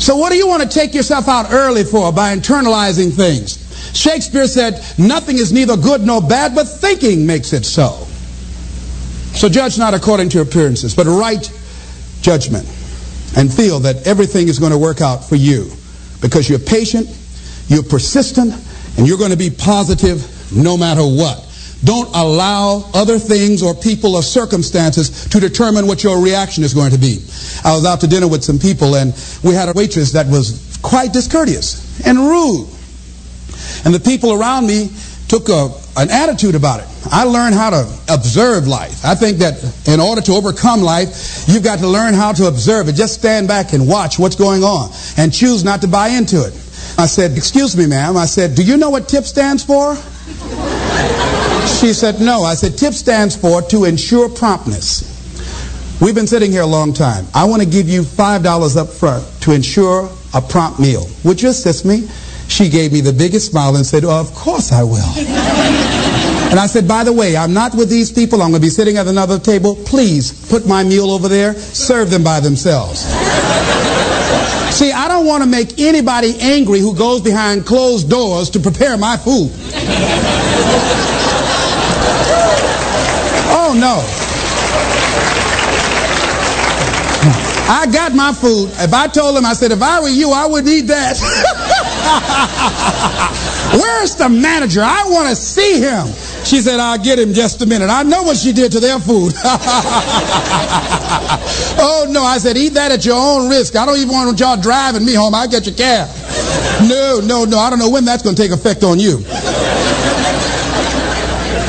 Speaker 23: So what do you want to take yourself out early for by internalizing things? Shakespeare said, nothing is neither good nor bad, but thinking makes it so. So judge not according to appearances, but right judgment and feel that everything is going to work out for you because you're patient, you're persistent, and you're going to be positive no matter what. Don't allow other things or people or circumstances to determine what your reaction is going to be. I was out to dinner with some people and we had a waitress that was quite discourteous and rude. And the people around me took a, an attitude about it. I learned how to observe life. I think that in order to overcome life, you've got to learn how to observe it. Just stand back and watch what's going on and choose not to buy into it. I said, excuse me, ma'am. I said, do you know what TIP stands for? She said, no. I said, TIP stands for to ensure promptness. We've been sitting here a long time. I want to give you $5 up front to ensure a prompt meal. Would you assist me? She gave me the biggest smile and said, oh, of course I will. And I said, by the way, I'm not with these people. I'm going to be sitting at another table. Please put my meal over there. Serve them by themselves. See, I don't want to make anybody angry who goes behind closed doors to prepare my food. Oh, no. I got my food. If I told him, I said, if I were you, I wouldn't eat that. Where's the manager? I want to see him. She said, I'll get him just a minute. I know what she did to their food. oh, no. I said, eat that at your own risk. I don't even want y'all driving me home. I'll get your cab. No, no, no. I don't know when that's going to take effect on you.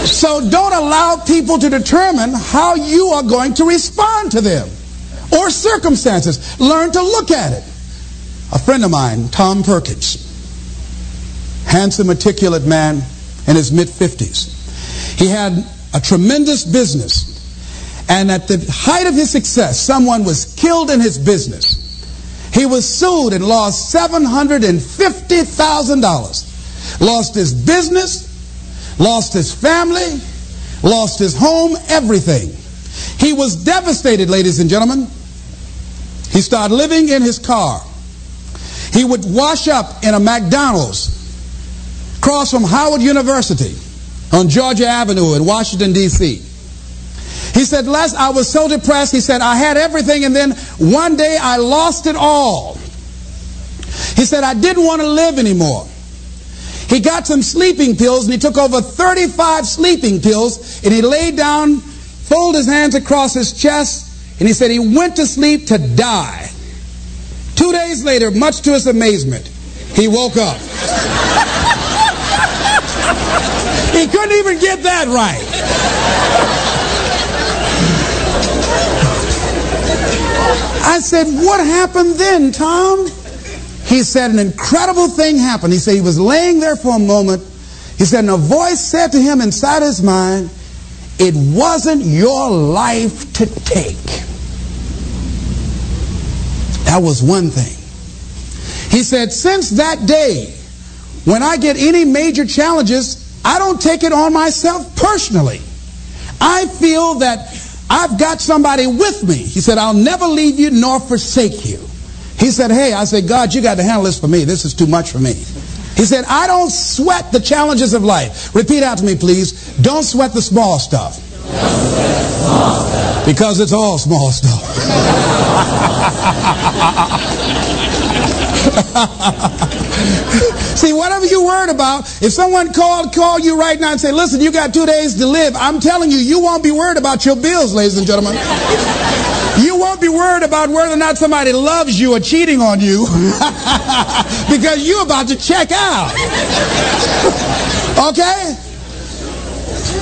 Speaker 23: So don't allow people to determine how you are going to respond to them or circumstances. Learn to look at it. A friend of mine, Tom Perkins, handsome, articulate man in his mid 50s. He had a tremendous business. And at the height of his success, someone was killed in his business. He was sued and lost $750,000. Lost his business, lost his family, lost his home, everything. He was devastated, ladies and gentlemen. He started living in his car. He would wash up in a McDonald's across from Howard University on Georgia Avenue in Washington, D.C. He said, Les, I was so depressed. He said, I had everything, and then one day I lost it all. He said, I didn't want to live anymore. He got some sleeping pills, and he took over 35 sleeping pills, and he laid down, folded his hands across his chest, and he said he went to sleep to die. Two days later, much to his amazement, he woke up. he couldn't even get that right. I said, What happened then, Tom? He said, An incredible thing happened. He said, He was laying there for a moment. He said, And a voice said to him inside his mind, It wasn't your life to take. That was one thing. He said, Since that day, when I get any major challenges, I don't take it on myself personally. I feel that I've got somebody with me. He said, I'll never leave you nor forsake you. He said, Hey, I said, God, you got to handle this for me. This is too much for me. He said, I don't sweat the challenges of life. Repeat out to me, please. Don't sweat the small stuff. Because it's all small stuff. See, whatever you're worried about, if someone called, call you right now and say, listen, you got two days to live, I'm telling you, you won't be worried about your bills, ladies and gentlemen. Won't be worried about whether or not somebody loves you or cheating on you because you're about to check out. Okay?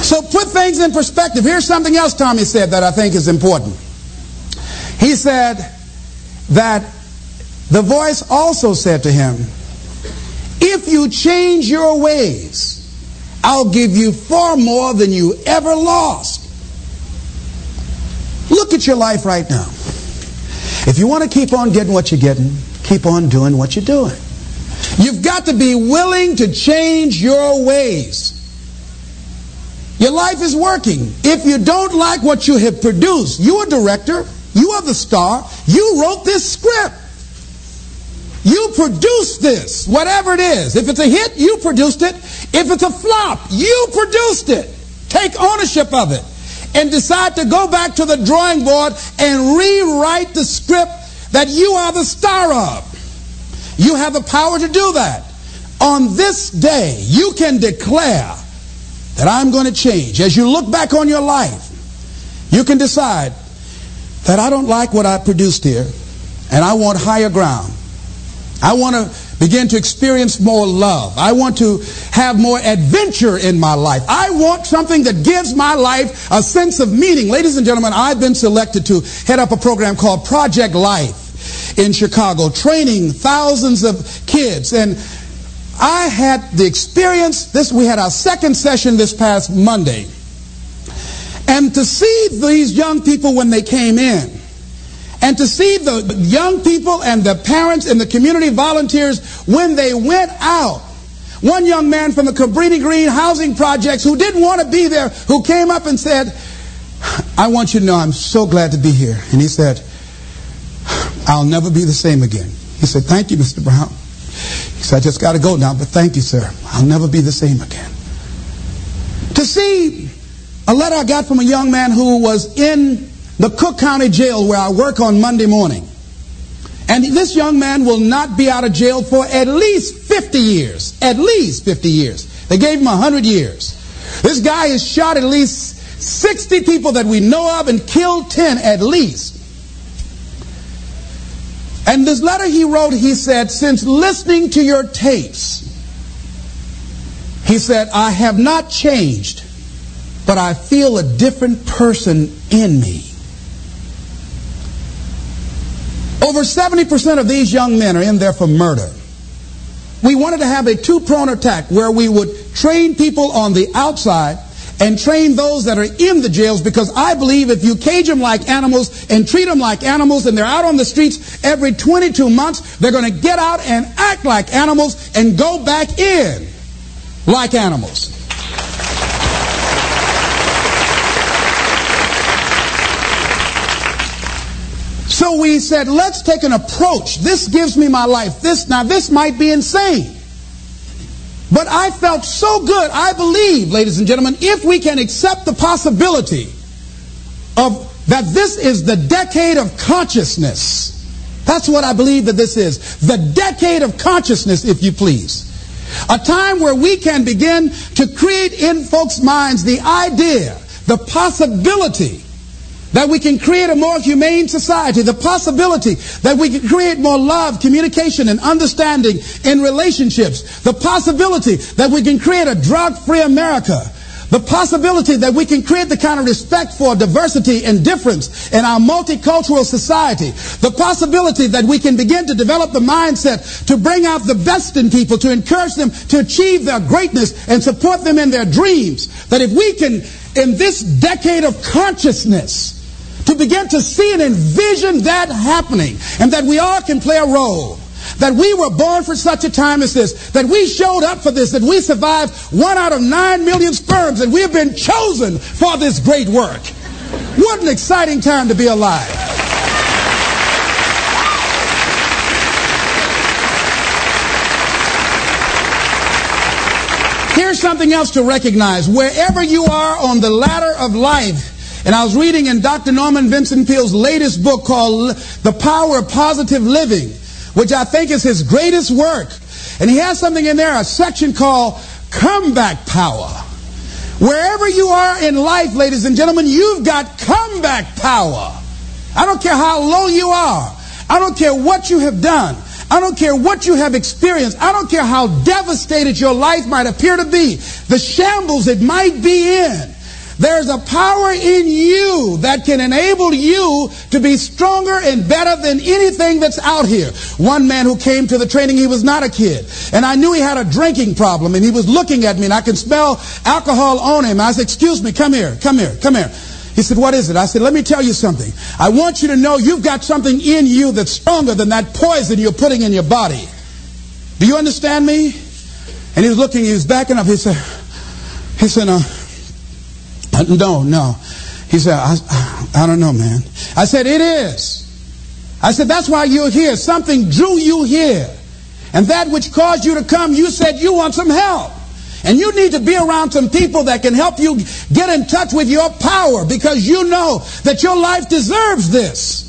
Speaker 23: So put things in perspective. Here's something else Tommy said that I think is important. He said that the voice also said to him, If you change your ways, I'll give you far more than you ever lost. Look at your life right now. If you want to keep on getting what you're getting, keep on doing what you're doing. You've got to be willing to change your ways. Your life is working. If you don't like what you have produced, you are director, you are the star, you wrote this script. You produced this, whatever it is. If it's a hit, you produced it. If it's a flop, you produced it. Take ownership of it and decide to go back to the drawing board and rewrite the script that you are the star of. You have the power to do that. On this day, you can declare that I'm going to change. As you look back on your life, you can decide that I don't like what I produced here and I want higher ground. I want to begin to experience more love. I want to have more adventure in my life. I want something that gives my life a sense of meaning. Ladies and gentlemen, I've been selected to head up a program called Project Life in Chicago, training thousands of kids. And I had the experience, this we had our second session this past Monday. And to see these young people when they came in, and to see the young people and the parents and the community volunteers when they went out. One young man from the Cabrini Green housing projects who didn't want to be there, who came up and said, I want you to know I'm so glad to be here. And he said, I'll never be the same again. He said, Thank you, Mr. Brown. He said, I just got to go now, but thank you, sir. I'll never be the same again. To see a letter I got from a young man who was in the Cook County Jail where I work on Monday morning. And this young man will not be out of jail for at least 50 years. At least 50 years. They gave him 100 years. This guy has shot at least 60 people that we know of and killed 10 at least. And this letter he wrote, he said, since listening to your tapes, he said, I have not changed, but I feel a different person in me. Over 70% of these young men are in there for murder. We wanted to have a two-pronged attack where we would train people on the outside and train those that are in the jails because I believe if you cage them like animals and treat them like animals and they're out on the streets every 22 months, they're going to get out and act like animals and go back in like animals. So we said, let's take an approach. This gives me my life. This now this might be insane. But I felt so good. I believe, ladies and gentlemen, if we can accept the possibility of that this is the decade of consciousness. That's what I believe that this is. The decade of consciousness, if you please. A time where we can begin to create in folks' minds the idea, the possibility that we can create a more humane society, the possibility that we can create more love, communication, and understanding in relationships, the possibility that we can create a drug-free America, the possibility that we can create the kind of respect for diversity and difference in our multicultural society, the possibility that we can begin to develop the mindset to bring out the best in people, to encourage them to achieve their greatness and support them in their dreams, that if we can, in this decade of consciousness, to begin to see and envision that happening, and that we all can play a role. That we were born for such a time as this, that we showed up for this, that we survived one out of nine million sperms, and we have been chosen for this great work. What an exciting time to be alive. Here's something else to recognize. Wherever you are on the ladder of life, and I was reading in Dr. Norman Vincent Peale's latest book called The Power of Positive Living, which I think is his greatest work. And he has something in there, a section called Comeback Power. Wherever you are in life, ladies and gentlemen, you've got comeback power. I don't care how low you are. I don't care what you have done. I don't care what you have experienced. I don't care how devastated your life might appear to be. The shambles it might be in. There's a power in you that can enable you to be stronger and better than anything that's out here. One man who came to the training, he was not a kid. And I knew he had a drinking problem and he was looking at me and I could smell alcohol on him. I said, excuse me, come here, come here, come here. He said, what is it? I said, let me tell you something. I want you to know you've got something in you that's stronger than that poison you're putting in your body. Do you understand me? And he was looking, he was backing up. He said, he said, uh, no, no. He said, I, I don't know, man. I said, it is. I said, that's why you're here. Something drew you here. And that which caused you to come, you said you want some help. And you need to be around some people that can help you get in touch with your power because you know that your life deserves this.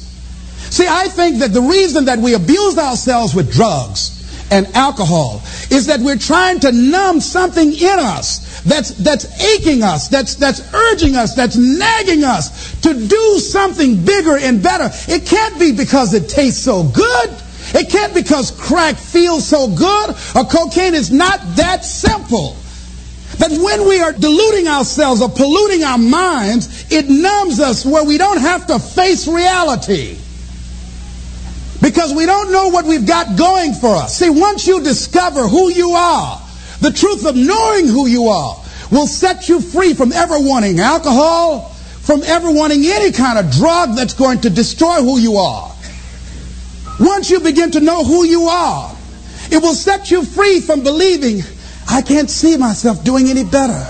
Speaker 23: See, I think that the reason that we abuse ourselves with drugs and alcohol is that we're trying to numb something in us that's, that's aching us, that's, that's urging us, that's nagging us to do something bigger and better. It can't be because it tastes so good. It can't because crack feels so good or cocaine is not that simple. That when we are deluding ourselves or polluting our minds, it numbs us where we don't have to face reality. Because we don't know what we've got going for us. See, once you discover who you are, the truth of knowing who you are will set you free from ever wanting alcohol, from ever wanting any kind of drug that's going to destroy who you are. Once you begin to know who you are, it will set you free from believing, I can't see myself doing any better.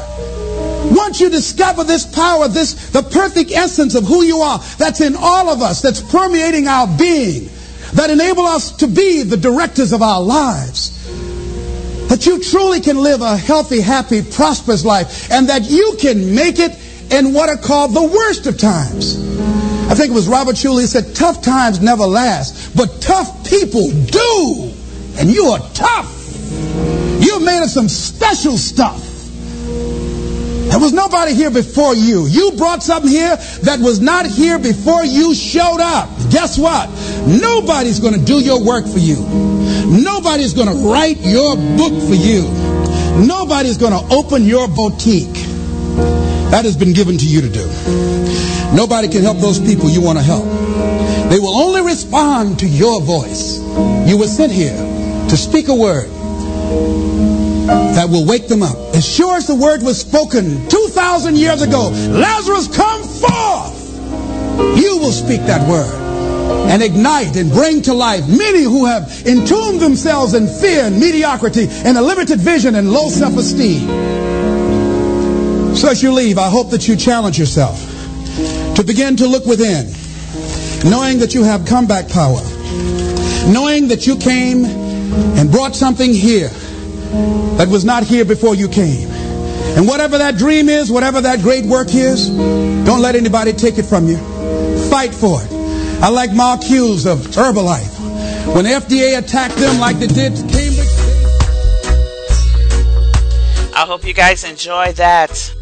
Speaker 23: Once you discover this power, this the perfect essence of who you are, that's in all of us, that's permeating our being, that enable us to be the directors of our lives. That you truly can live a healthy, happy, prosperous life, and that you can make it in what are called the worst of times. I think it was Robert Schuller, he said, tough times never last, but tough people do. And you are tough. You're made of some special stuff. There was nobody here before you. You brought something here that was not here before you showed up. Guess what? Nobody's going to do your work for you. Nobody's going to write your book for you. Nobody's going to open your boutique. That has been given to you to do. Nobody can help those people you want to help. They will only respond to your voice. You were sent here to speak a word that will wake them up. As sure as the word was spoken 2,000 years ago, Lazarus, come forth! You will speak that word and ignite and bring to life many who have entombed themselves in fear and mediocrity and a limited vision and low self-esteem. So as you leave, I hope that you challenge yourself to begin to look within knowing that you have comeback power, knowing that you came and brought something here that was not here before you came. And whatever that dream is, whatever that great work is, don't let anybody take it from you. Fight for it. I like Mark Hughes of Herbalife. When FDA attacked them like they did Cambridge.
Speaker 7: I hope you guys enjoy that.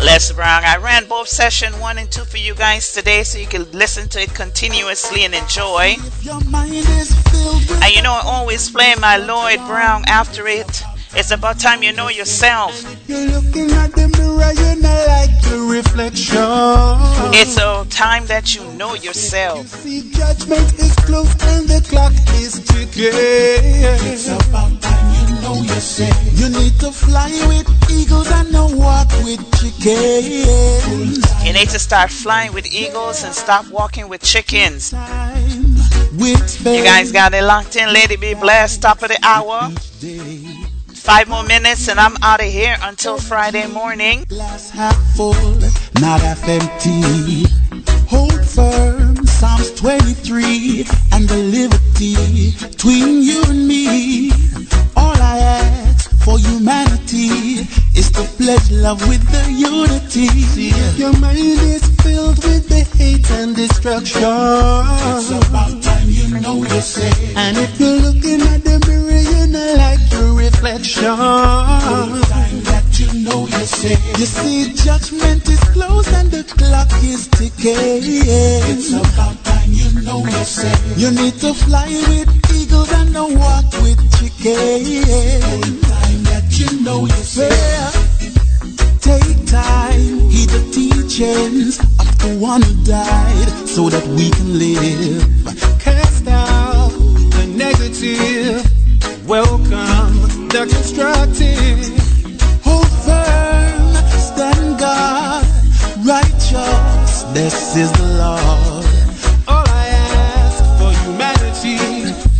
Speaker 7: Les Brown. I ran both session one and two for you guys today so you can listen to it continuously and enjoy. And you know, I always play my Lloyd Brown after it. It's about time you know yourself.
Speaker 15: You're looking at the mirror, you not like the reflection.
Speaker 7: It's a time that you know yourself.
Speaker 15: You See, judgment is close and the clock is ticking. It's about time you know yourself. You need to fly with eagles and not walk with chickens.
Speaker 7: You need to start flying with eagles and stop walking with chickens. You guys got it locked in. Lady B blessed. Top of the hour. Five more minutes and I'm out of here until Friday morning.
Speaker 15: Glass half full, not half empty. Hold firm, Psalms 23, and the liberty between you and me. All I ask for humanity is to pledge love with the unity. Your mind is filled with the hate and destruction. It's about time you know yourself. And if you're looking at the mirror, you not like your reflection. Time that you know yourself. You see, judgment is close and the clock is ticking. It's about time you know yourself. You need to fly with eagles and not walk with chickens. Time that you know yourself. Take time, heed the teachings of the one who died so that we can live. Cast out the negative, welcome the constructive. Hold firm, stand guard, righteous, this is the Lord. All I ask for humanity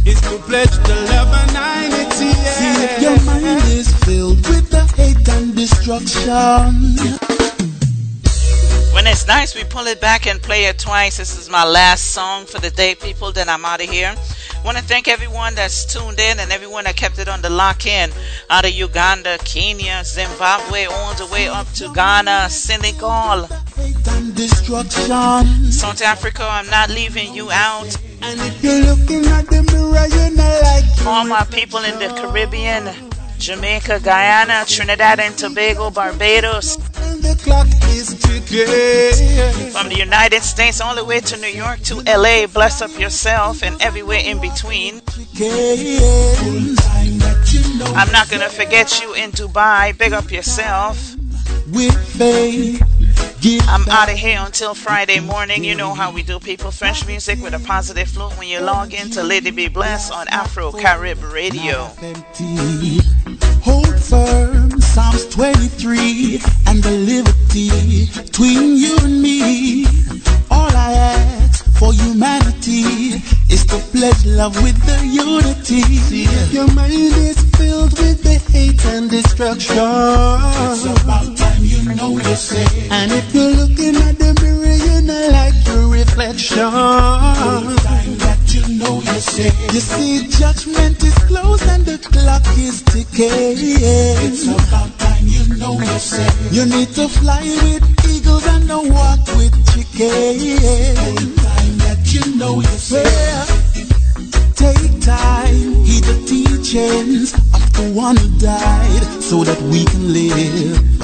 Speaker 15: is to pledge the love and unity. See if your mind is filled with the hate and destruction.
Speaker 7: When it's nice, we pull it back and play it twice. This is my last song for the day, people. Then I'm out of here. Want to thank everyone that's tuned in and everyone that kept it on the lock in out of Uganda, Kenya, Zimbabwe, all the way up to Ghana, Senegal. South Africa. I'm not leaving you out.
Speaker 15: And if you're looking at the mirror, you're not like
Speaker 7: All my people in the Caribbean, Jamaica, Guyana, Trinidad and Tobago, Barbados, from the United States all the way to New York to LA. Bless up yourself and everywhere in between. I'm not gonna forget you in Dubai. Big up yourself.
Speaker 15: With faith,
Speaker 7: I'm out of here until Friday morning. You know how we do people. French music with a positive flow when you log in to Lady B Blessed on Afro Carib Radio.
Speaker 15: Hold firm, Psalms 23, and the liberty between you and me. All I ask for humanity is to pledge love with the unity. Your mind is filled with the hate and destruction. It's about time you know yourself. And if you're looking at the mirror, you're not like your reflection. Time that you know yourself. You see, judgment is close and the clock is ticking. It's about time you know you yourself. You need to fly with eagles and not walk with chickens. Time that you know yourself. Take time, heed the teachings of the one who died so that we can live.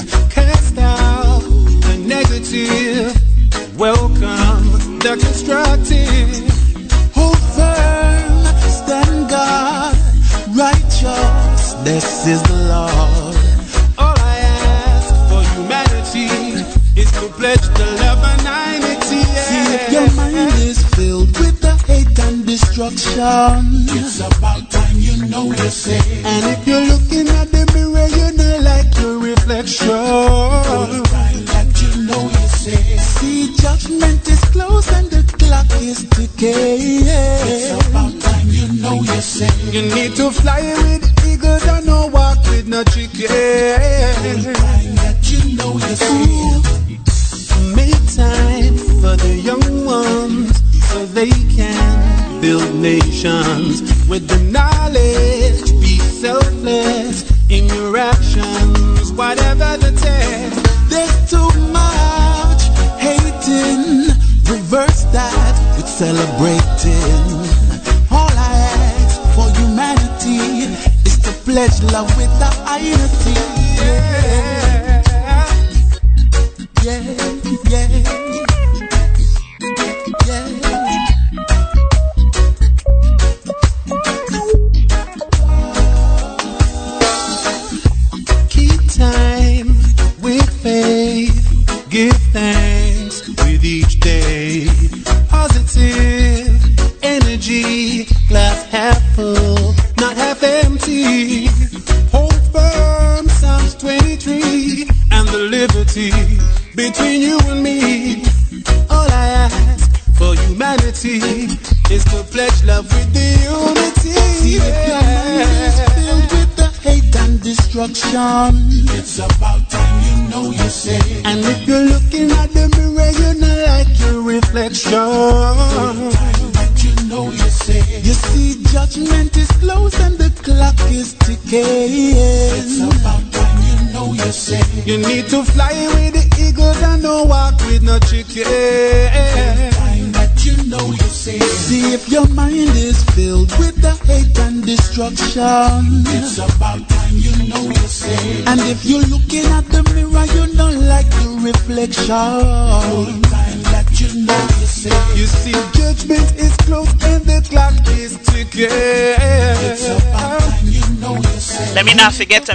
Speaker 15: Welcome the constructive. Hold firm, stand guard, righteous, this is the Lord. All I ask for humanity is to pledge the love and unity. See if your mind is filled with the hate and destruction.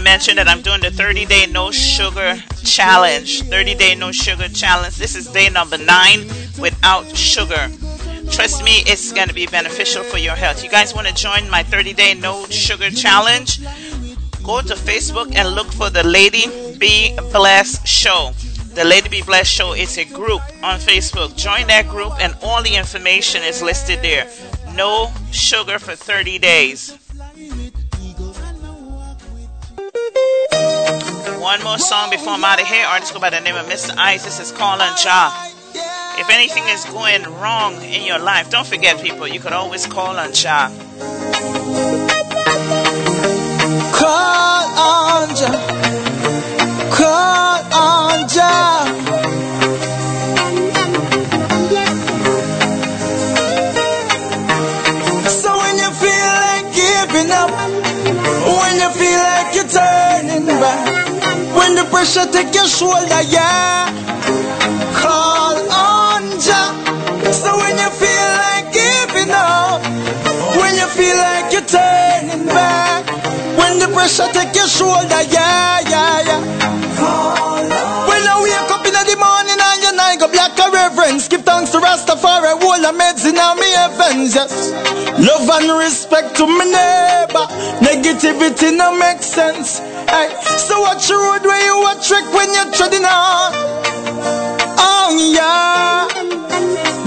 Speaker 7: Mention that I'm doing the 30 day no sugar challenge. 30 day no sugar challenge. This is day number nine without sugar. Trust me, it's going to be beneficial for your health. You guys want to join my 30 day no sugar challenge? Go to Facebook and look for the Lady B Blessed Show. The Lady B Blessed Show is a group on Facebook. Join that group, and all the information is listed there. No sugar for 30 days. One more song before I'm out of here. Artist go by the name of Mr. Ice. This is Call on Jah. If anything is going wrong in your life, don't forget, people, you could always call on
Speaker 16: Jah. Call on Jah. Pressure take your shoulder, yeah, call on Jah. So when you feel like giving up, when you feel like you're turning back, when the pressure take your shoulder, yeah, yeah, yeah. When I wake up in the morning and your night go black a reverence, give thanks to Rastafari, hold the meds in me heavens, yes. Love and respect to my neighbor, negativity no make sense. Hey, so watch your road where you a trick when you're treading on. Oh yeah.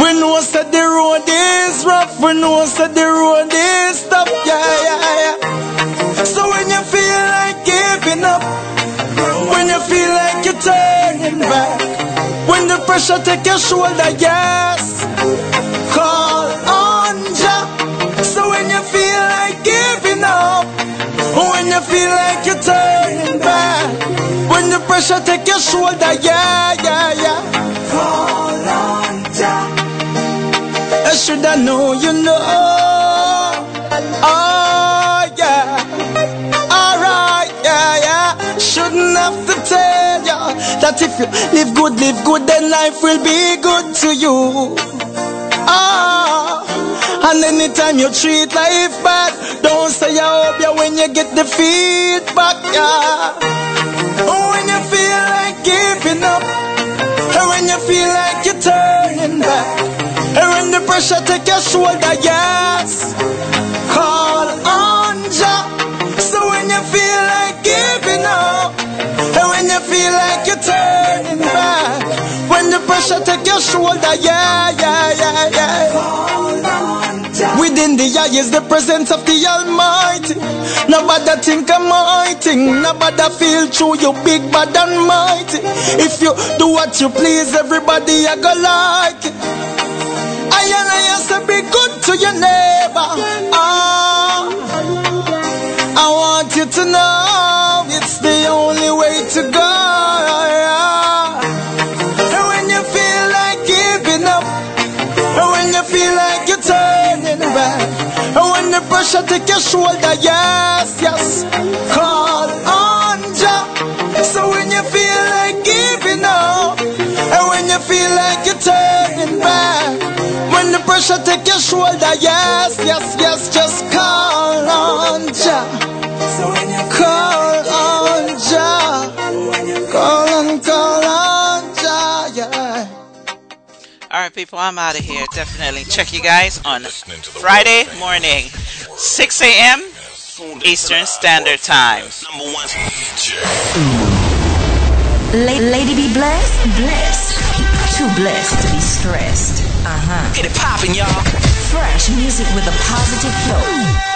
Speaker 16: We know said the road is rough, we know said the road is tough, yeah, yeah, yeah. So when you feel like giving up, feel like you're turning back, when the pressure take your shoulder, yes, call on Jah. So when you feel like giving up, when you feel like you're turning back, when the pressure take your shoulder, yeah, yeah, yeah, call on Jah. I should I know you know. That if you live good, live good, then life will be good to you. Ah, and anytime you treat life bad, don't say I hope ya when you get the feedback, yeah. When you feel like giving up, and when you feel like you're turning back, and when the pressure take your shoulder, yes, call on Jah. So when you feel like feel like you're turning back, when the pressure take your shoulder, yeah, yeah, yeah, yeah. Within the eye is the presence of the Almighty. Nobody think I'm mighty, nobody feel true, you big bad and mighty. If you do what you please, everybody I go like it. I and I to be good to your neighbor. Ah, I want you to know it's the only way to go. And when you feel like giving up, and when you feel like you're turning back, and when the pressure take your shoulder, yes, yes, call on Jah. So when you feel like giving up, and when you feel like you're turning back, when the pressure take your shoulder, yes, yes, yes, just call on Jah. Call on, call on Jah, yeah.
Speaker 7: All right, people, I'm out of here. Definitely check you guys on Friday morning, 6 a.m. Eastern Standard Time.
Speaker 4: La- lady B blessed, blessed. Too blessed to be stressed. Uh huh.
Speaker 3: Get it poppin', y'all.
Speaker 4: Fresh music with a positive flow.